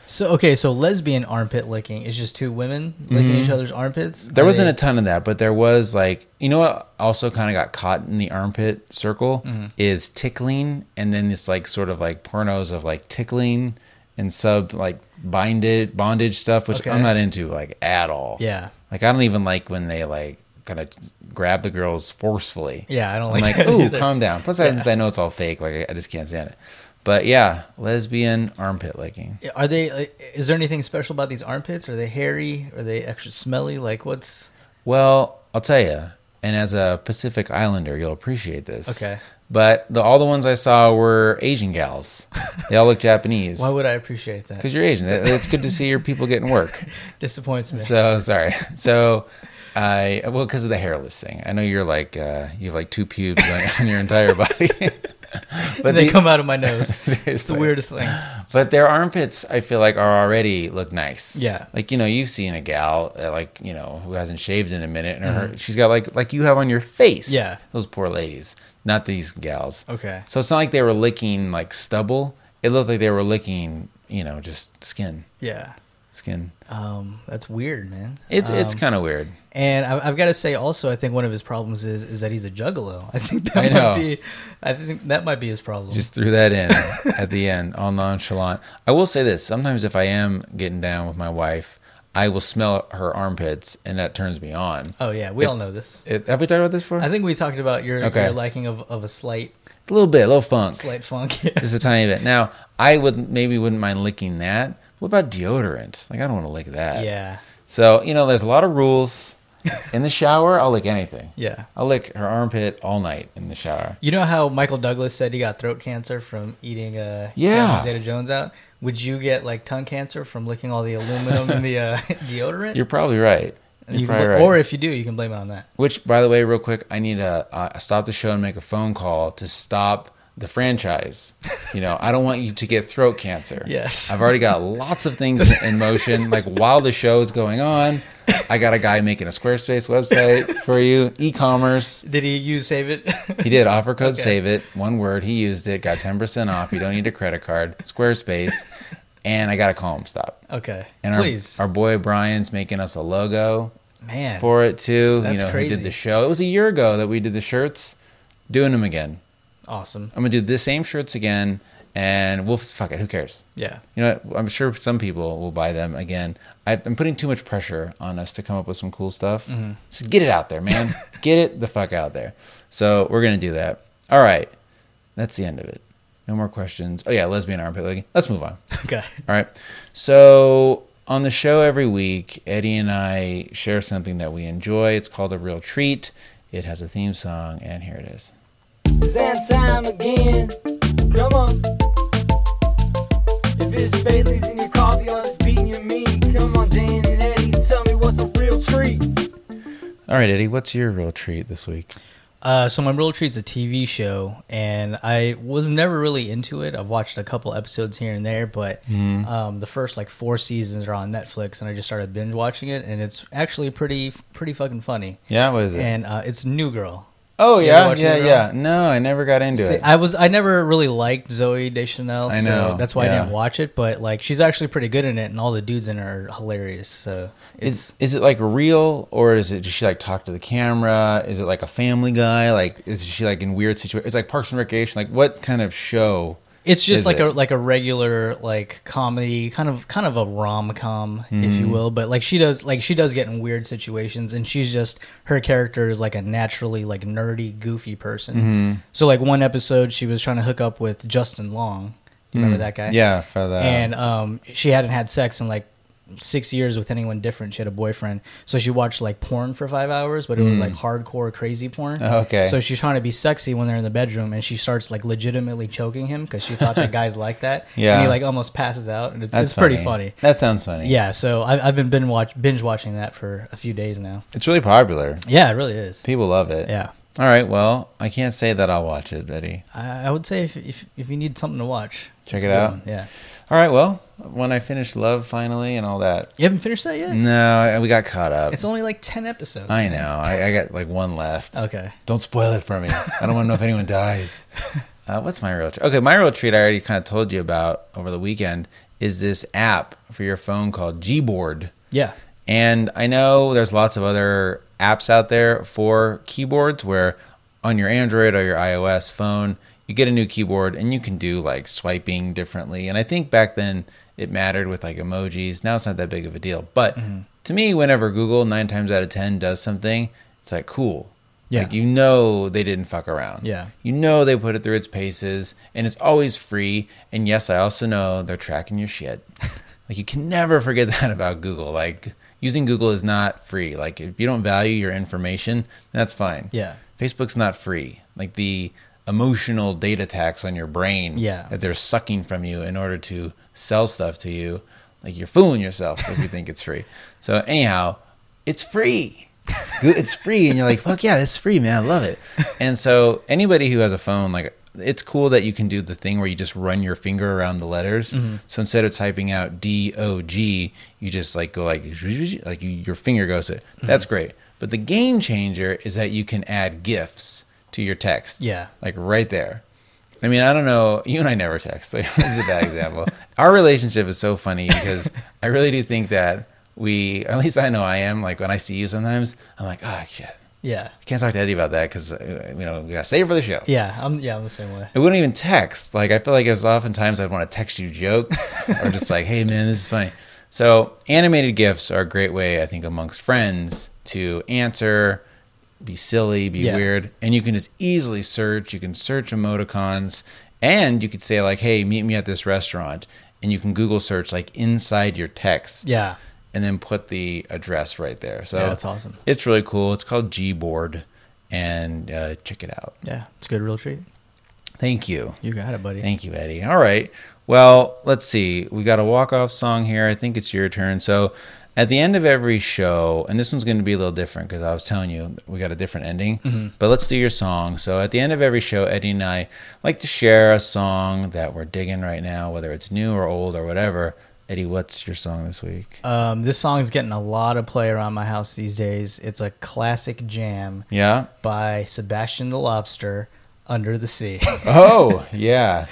So okay, so lesbian armpit licking is just two women licking each other's armpits. Mm-hmm. there Are wasn't they- a ton of that, but there was like, you know what? Also, kind of got caught in the armpit circle Mm-hmm. is tickling, and then it's like sort of like pornos of like tickling and sub like binded bondage stuff, which Okay. I'm not into like at all. Yeah, Like I don't even like when they like kind of grab the girls forcefully. yeah. I don't I'm like. like, ooh, either. calm down. Plus, I, since I know it's all fake, like I, I just can't stand it. But yeah, lesbian armpit licking. Are they? Is there anything special about these armpits? Are they hairy? Are they extra smelly? Like what's? Well, I'll tell you, and as a Pacific Islander, you'll appreciate this. Okay. But the, all the ones I saw were Asian gals. [LAUGHS] They all look Japanese. Why would I appreciate that? Because you're Asian. It's good to see your people getting work. [LAUGHS] Disappoints me. So sorry. So I well because of the hairless thing. I know you're like uh, you have like two pubes on, on your entire body. [LAUGHS] but they the- come out of my nose. [LAUGHS] it's the weirdest thing. But their armpits, I feel like, are already look nice. Yeah. like you know, you've seen a gal uh, like you know who hasn't shaved in a minute, and her she's got like like you have on your face. Mm-hmm. Yeah. those poor ladies, not these gals. Okay. So it's not like they were licking like stubble. It looked like they were licking, you know, just skin, Yeah. Skin. Um, that's weird, man. It's it's Um, kind of weird. And I, I've got to say, also, I think one of his problems is is that he's a juggalo. [LAUGHS] I think that I know. might be, I think that might be his problem. Just threw that in at the end, all nonchalant. I will say this: sometimes if I am getting down with my wife, I will smell her armpits, and that turns me on. oh yeah, we all know this. It, have we talked about this before? I think we talked about your, Okay. your liking of, of a slight a little bit, a little funk. slight funk. [LAUGHS] Yeah. Just a tiny bit. Now, I would maybe wouldn't mind licking that. What about deodorant? Like, I don't want to lick that. yeah, So, you know, there's a lot of rules. In the shower, I'll lick anything. yeah. I'll lick her armpit all night in the shower. You know how Michael Douglas said he got throat cancer from eating uh, Yeah. Zeta Jones out? Would you get like tongue cancer from licking all the aluminum in the uh, [LAUGHS] deodorant? You're probably right. You're You probably bl- right. Or if you do, you can blame it on that. Which, by the way, real quick, I need to uh, stop the show and make a phone call to stop the franchise. You know, I don't want you to get throat cancer. Yes. I've already got lots of things in motion. Like while the show is going on, I got a guy making a Squarespace website for you, e-commerce. Did he use Save It? He did offer code Okay. save it, one word. He used it, got 10% off. You don't need a credit card. Squarespace. And I got to call him stop. okay. And Please. Our, our boy Brian's making us a logo Man. for it too. That's you know, crazy. did the show. It was a year ago that we did the shirts. Doing them again. Awesome. I'm gonna do the same shirts again, and we'll fuck it. Who cares? Yeah. You know, what? I'm sure some people will buy them again. I, I'm putting too much pressure on us to come up with some cool stuff. Mm-hmm. Just get it out there, man. [LAUGHS] get it the fuck out there. So we're gonna do that. All right, that's the end of it. No more questions. Oh yeah, lesbian armpit licking. Let's move on. [LAUGHS] Okay. All right. So on the show every week, Eddie and I share something that we enjoy. It's called a real treat. It has a theme song, and here it is. It's that time again. Come on. If it's Bailey's in your coffee or it's beating your meat, come on, Dan and Eddie, tell me what's a real treat. All right, Eddie, what's your real treat this week? Uh, so my real treat's a TV show, and I was never really into it. I've watched a couple episodes here and there, but Mm-hmm. um, the first like four seasons are on Netflix, and I just started binge watching it, and it's actually pretty pretty fucking funny. Yeah, what is it? And uh, it's New Girl. Oh You ever yeah, watch yeah, New Girl? yeah. No, I never got into See, it. I was I never really liked Zooey Deschanel, I so know, that's why yeah. I didn't watch it. But like, she's actually pretty good in it, and all the dudes in it are hilarious. So it's Is is it like real or is it does she like talk to the camera? Is it like a Family Guy? Like is she like in weird situations? It's like Parks and Recreation. Like what kind of show? It's just like it? a like a regular like comedy, kind of kind of a rom com, if you Mm-hmm. will. But like she does like she does get in weird situations, and she's just her character is like a naturally like nerdy, goofy person. Mm-hmm. So like one episode, she was trying to hook up with Justin Long. You remember that guy? Mm. Yeah, for the And um, she hadn't had sex in like six years with anyone different. She had a boyfriend, so she watched like porn for five hours, but it was like hardcore crazy porn. Mm. Okay. So she's trying to be sexy when they're in the bedroom, and she starts like legitimately choking him because she thought that [LAUGHS] guys like that. Yeah. And he like almost passes out, and it's, that's it's pretty funny. That sounds funny. Yeah. So I've, I've been binge, watch, binge watching that for a few days now. it's really popular. Yeah, it really is. People love it. Yeah. All right. Well, I can't say that I'll watch it, Eddie. I, I would say if, if if you need something to watch, Check it out. one. Yeah. All right. Well, when I finish Love finally and all that. You haven't finished that yet? No, I- we got caught up. It's only like ten episodes. I know. I, I got like one left. Okay. Don't spoil it for me. I don't want to know if anyone dies. [LAUGHS] Uh, what's my real treat? Okay, my real treat I already kind of told you about over the weekend is this app for your phone called Gboard. Yeah. And I know there's lots of other apps out there for keyboards where on your Android or your iOS phone, you get a new keyboard and you can do like swiping differently. And I think back then it mattered with like emojis. Now it's not that big of a deal. But mm-hmm. to me, whenever Google nine times out of 10 does something, it's like cool. Yeah. Like you know they didn't fuck around. Yeah. You know they put it through its paces and it's always free. And yes, I also know they're tracking your shit. [LAUGHS] like you can never forget that about Google. Like using Google is not free. Like if you don't value your information, that's fine. Yeah. Facebook's not free. Like the emotional data tax on your brain Yeah. that they're sucking from you in order to sell stuff to you, like you're fooling yourself if you think it's free. So anyhow, it's free. It's free and you're like, "Fuck yeah, it's free, man. I love it." And so anybody who has a phone like it's cool that you can do the thing where you just run your finger around the letters. Mm-hmm. So instead of typing out D O G, you just like go like like you, your finger goes to it. Mm-hmm. That's great. But the game changer is that you can add gifs to your texts. Yeah. Like right there. I mean, I don't know. You and I never text. [LAUGHS] So this is a bad example. Our relationship is so funny because I really do think that we, at least I know I am, like when I see you sometimes, I'm like, oh, shit. Yeah. I can't talk to Eddie about that because, uh, you know, we got to save it for the show. Yeah. I'm yeah, I'm the same way. I wouldn't even text. Like, I feel like as oftentimes I'd want to text you jokes [LAUGHS] or just like, hey, man, this is funny. So, animated GIFs are a great way, I think, amongst friends to answer, be silly, be Yeah. weird. And you can just easily search. You can search emoticons and you could say, like, hey, meet me at this restaurant. And you can Google search, like, inside your texts. Yeah. And then put the address right there. So, Yeah, that's awesome. It's really cool. It's called Gboard. And uh, check it out. Yeah. It's a good real treat. Thank you. You got it, buddy. Thank you, Eddie. All right. Well, let's see. We got a walk-off song here. I think it's your turn. So, at the end of every show, and this one's going to be a little different because I was telling you we got a different ending. But let's do your song. So, at the end of every show, Eddie and I like to share a song that we're digging right now, whether it's new or old or whatever. Eddie, what's your song this week? Um, this song's getting a lot of play around my house these days. It's a classic jam Yeah. by Sebastian the Lobster, Under the Sea. [LAUGHS] Oh, yeah.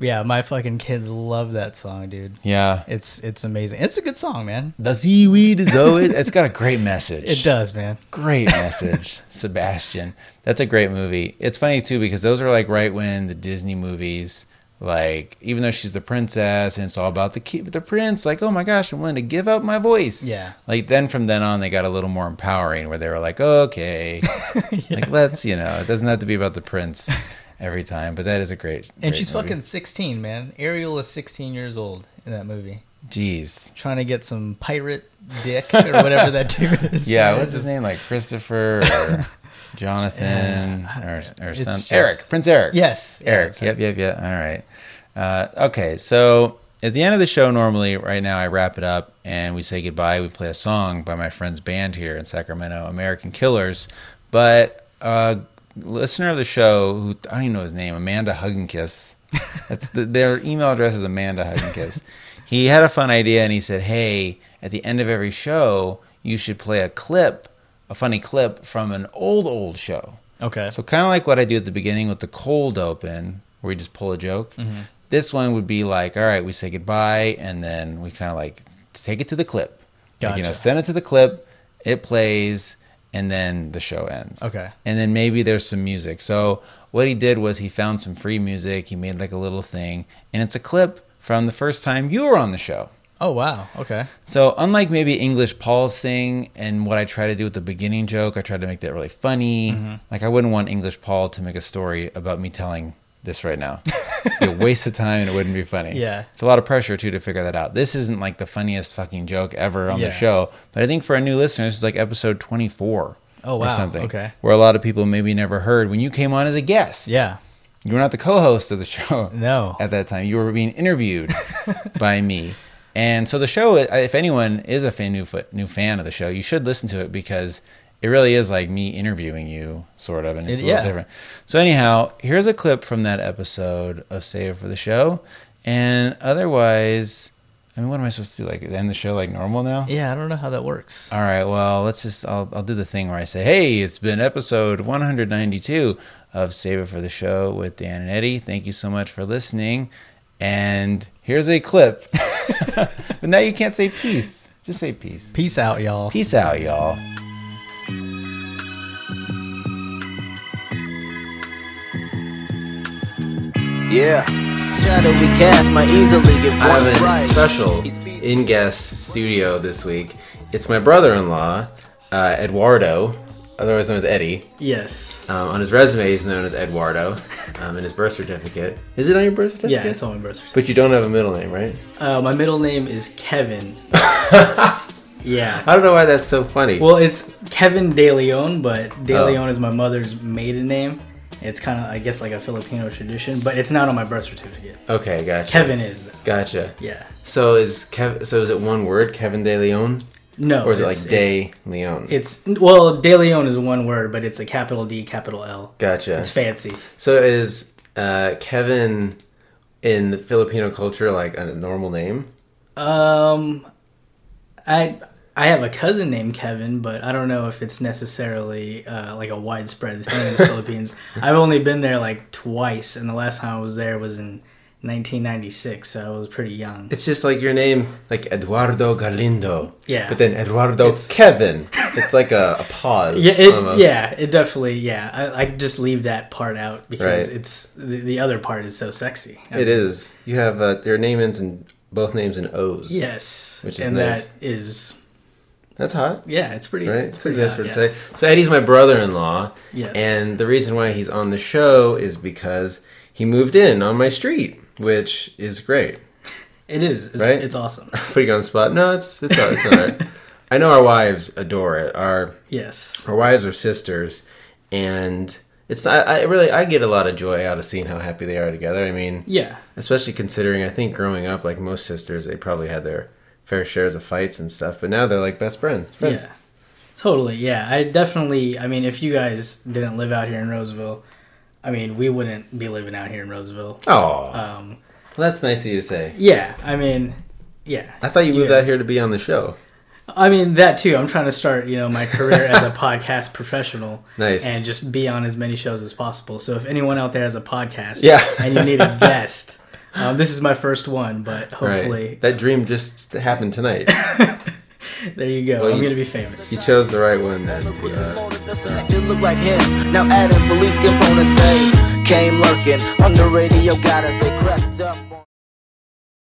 yeah, my fucking kids love that song, dude. Yeah. It's it's amazing. It's a good song, man. The seaweed is always. It's got a great [LAUGHS] message. It does, man. Great message, [LAUGHS] Sebastian. That's a great movie. It's funny too because those are like right when the Disney movies, like even though she's the princess and it's all about the key, the prince, like oh my gosh, I'm willing to give up my voice. Yeah. Like then from then on, they got a little more empowering where they were like, okay, [LAUGHS] like let's you know, it doesn't have to be about the prince [LAUGHS] every time. But that is a great. And great she's movie. fucking 16, man. Ariel is 16 years old in that movie. Jeez. Trying to get some pirate dick or whatever that dude [LAUGHS] is. Yeah, what's his name? Like Christopher or Jonathan or, or son just- Eric, Prince Eric. Yes. Yeah, Eric. that's right. Yep, yep, yep. All right. Uh, okay, so at the end of the show, normally, right now, I wrap it up and we say goodbye. We play a song by my friend's band here in Sacramento, American Killers. But uh, listener of the show who I don't even know his name, Amanda Hugginkiss. [LAUGHS] That's the, their email address is Amanda Hugginkiss. he had a fun idea and he said, "Hey, at the end of every show, you should play a clip, a funny clip from an old old show." Okay. So kind of like what I do at the beginning with the cold open, where we just pull a joke. Mm-hmm. This one would be like, all right, we say goodbye, and then we kind of like take it to the clip. Like, you know, send it to the clip, it plays, and then the show ends. Okay. And then maybe there's some music. So what he did was he found some free music. He made like a little thing, and it's a clip from the first time you were on the show. Oh wow. Okay. So unlike maybe English Paul's thing and what I try to do with the beginning joke, I try to make that really funny. Mm-hmm. Like I wouldn't want English Paul to make a story about me telling this right now. Be a waste of time and it wouldn't be funny. [LAUGHS] Yeah. It's a lot of pressure too to figure that out. This isn't like the funniest fucking joke ever on Yeah. the show, but I think for a new listener, this is like episode 24 Oh, or wow. something. Okay. Where a lot of people maybe never heard when you came on as a guest. Yeah. You were not the co-host of the [LAUGHS] show No. at that time. You were being interviewed [LAUGHS] by me, and so the show, if anyone is a fan, new new fan of the show, you should listen to it because it really is like me interviewing you, sort of, and it's It- a little yeah. different. So anyhow, here's a clip from that episode of Save It for the Show, and otherwise, I mean, what am I supposed to do? Like end the show like normal now? Yeah. I don't know how that works. All right, well, let's just I'll I'll do the thing where I say, "Hey, it's been episode 192 of Save It for the Show with Dan and Eddie. Thank you so much for listening." And here's a clip. [LAUGHS] but now you can't say peace. Just say peace. Peace out, y'all. Peace out, y'all. Yeah. Shadowy cast might easily get I have a right. special in guest studio this week. It's my brother in law, uh, Eduardo, otherwise known as Eddie. Yes. Um, on his resume, he's known as Eduardo. Um, in his birth certificate. Is it on your birth certificate? Yeah, it's on my birth certificate. But you don't have a middle name, right? Uh, my middle name is Kevin. [LAUGHS] yeah. I don't know why that's so funny. Well, it's Kevin De Leon, but De Oh. Leon is my mother's maiden name. It's kind of, I guess, like a Filipino tradition, but it's not on my birth certificate. okay, gotcha. Kevin is, though. Gotcha. Yeah. So is Kev? So is it one word, Kevin De Leon, No. or is it it's- like De Leon? It's, it's well, De Leon is one word, but it's a capital D, capital L. gotcha. It's fancy. So is uh, Kevin in the Filipino culture like a normal name? Um, I I have a cousin named Kevin, but I don't know if it's necessarily uh, like a widespread thing in the [LAUGHS] Philippines. I've only been there like twice, and the last time I was there was in 1996, so I was pretty young. It's just like your name, like Eduardo Galindo. Yeah. But then Eduardo It's- Kevin. [LAUGHS] It's like a, a pause. Yeah, it, yeah, it definitely, yeah. I, I just leave that part out because Right. it's the, the other part is so sexy. It is. You have uh, your name ends in both names in O's. Yes, Which is and nice. that is That's hot. yeah, it's pretty. Right? It's, It's pretty pretty nice for to yeah. say. So Eddie's my brother-in-law. Yes. And the reason why he's on the show is because he moved in on my street, which is great. It is. It's, Right? It's awesome. [LAUGHS] Putting you on the spot. No, it's it's, all- it's all right. I know our wives adore it. Our Yes. our wives are sisters, and it's I, I really I get a lot of joy out of seeing how happy they are together. I mean, Yeah. especially considering I think growing up, like most sisters, they probably had their fair shares of fights and stuff, but now they're like best friends. Friends. Yeah. Totally. Yeah. I definitely. I mean, if you guys didn't live out here in Roseville, I mean, we wouldn't be living out here in Roseville. Oh, Um. well, that's nice of you to say. Yeah. I mean. Yeah. I thought you moved out here to be on the show. I mean that too. I'm trying to start, you know, my career as a [LAUGHS] podcast professional. Nice. And just be on as many shows as possible. So if anyone out there has a podcast, Yeah. and you need a [LAUGHS] guest, um, this is my first one, but hopefully Right. That dream just happened tonight. [LAUGHS] there you go. Well, I'm you- gonna be famous. you chose the right one then. To, uh, this motor that's look like him. Now adding police components, they came lurking on the radio, got us, they crept up. on-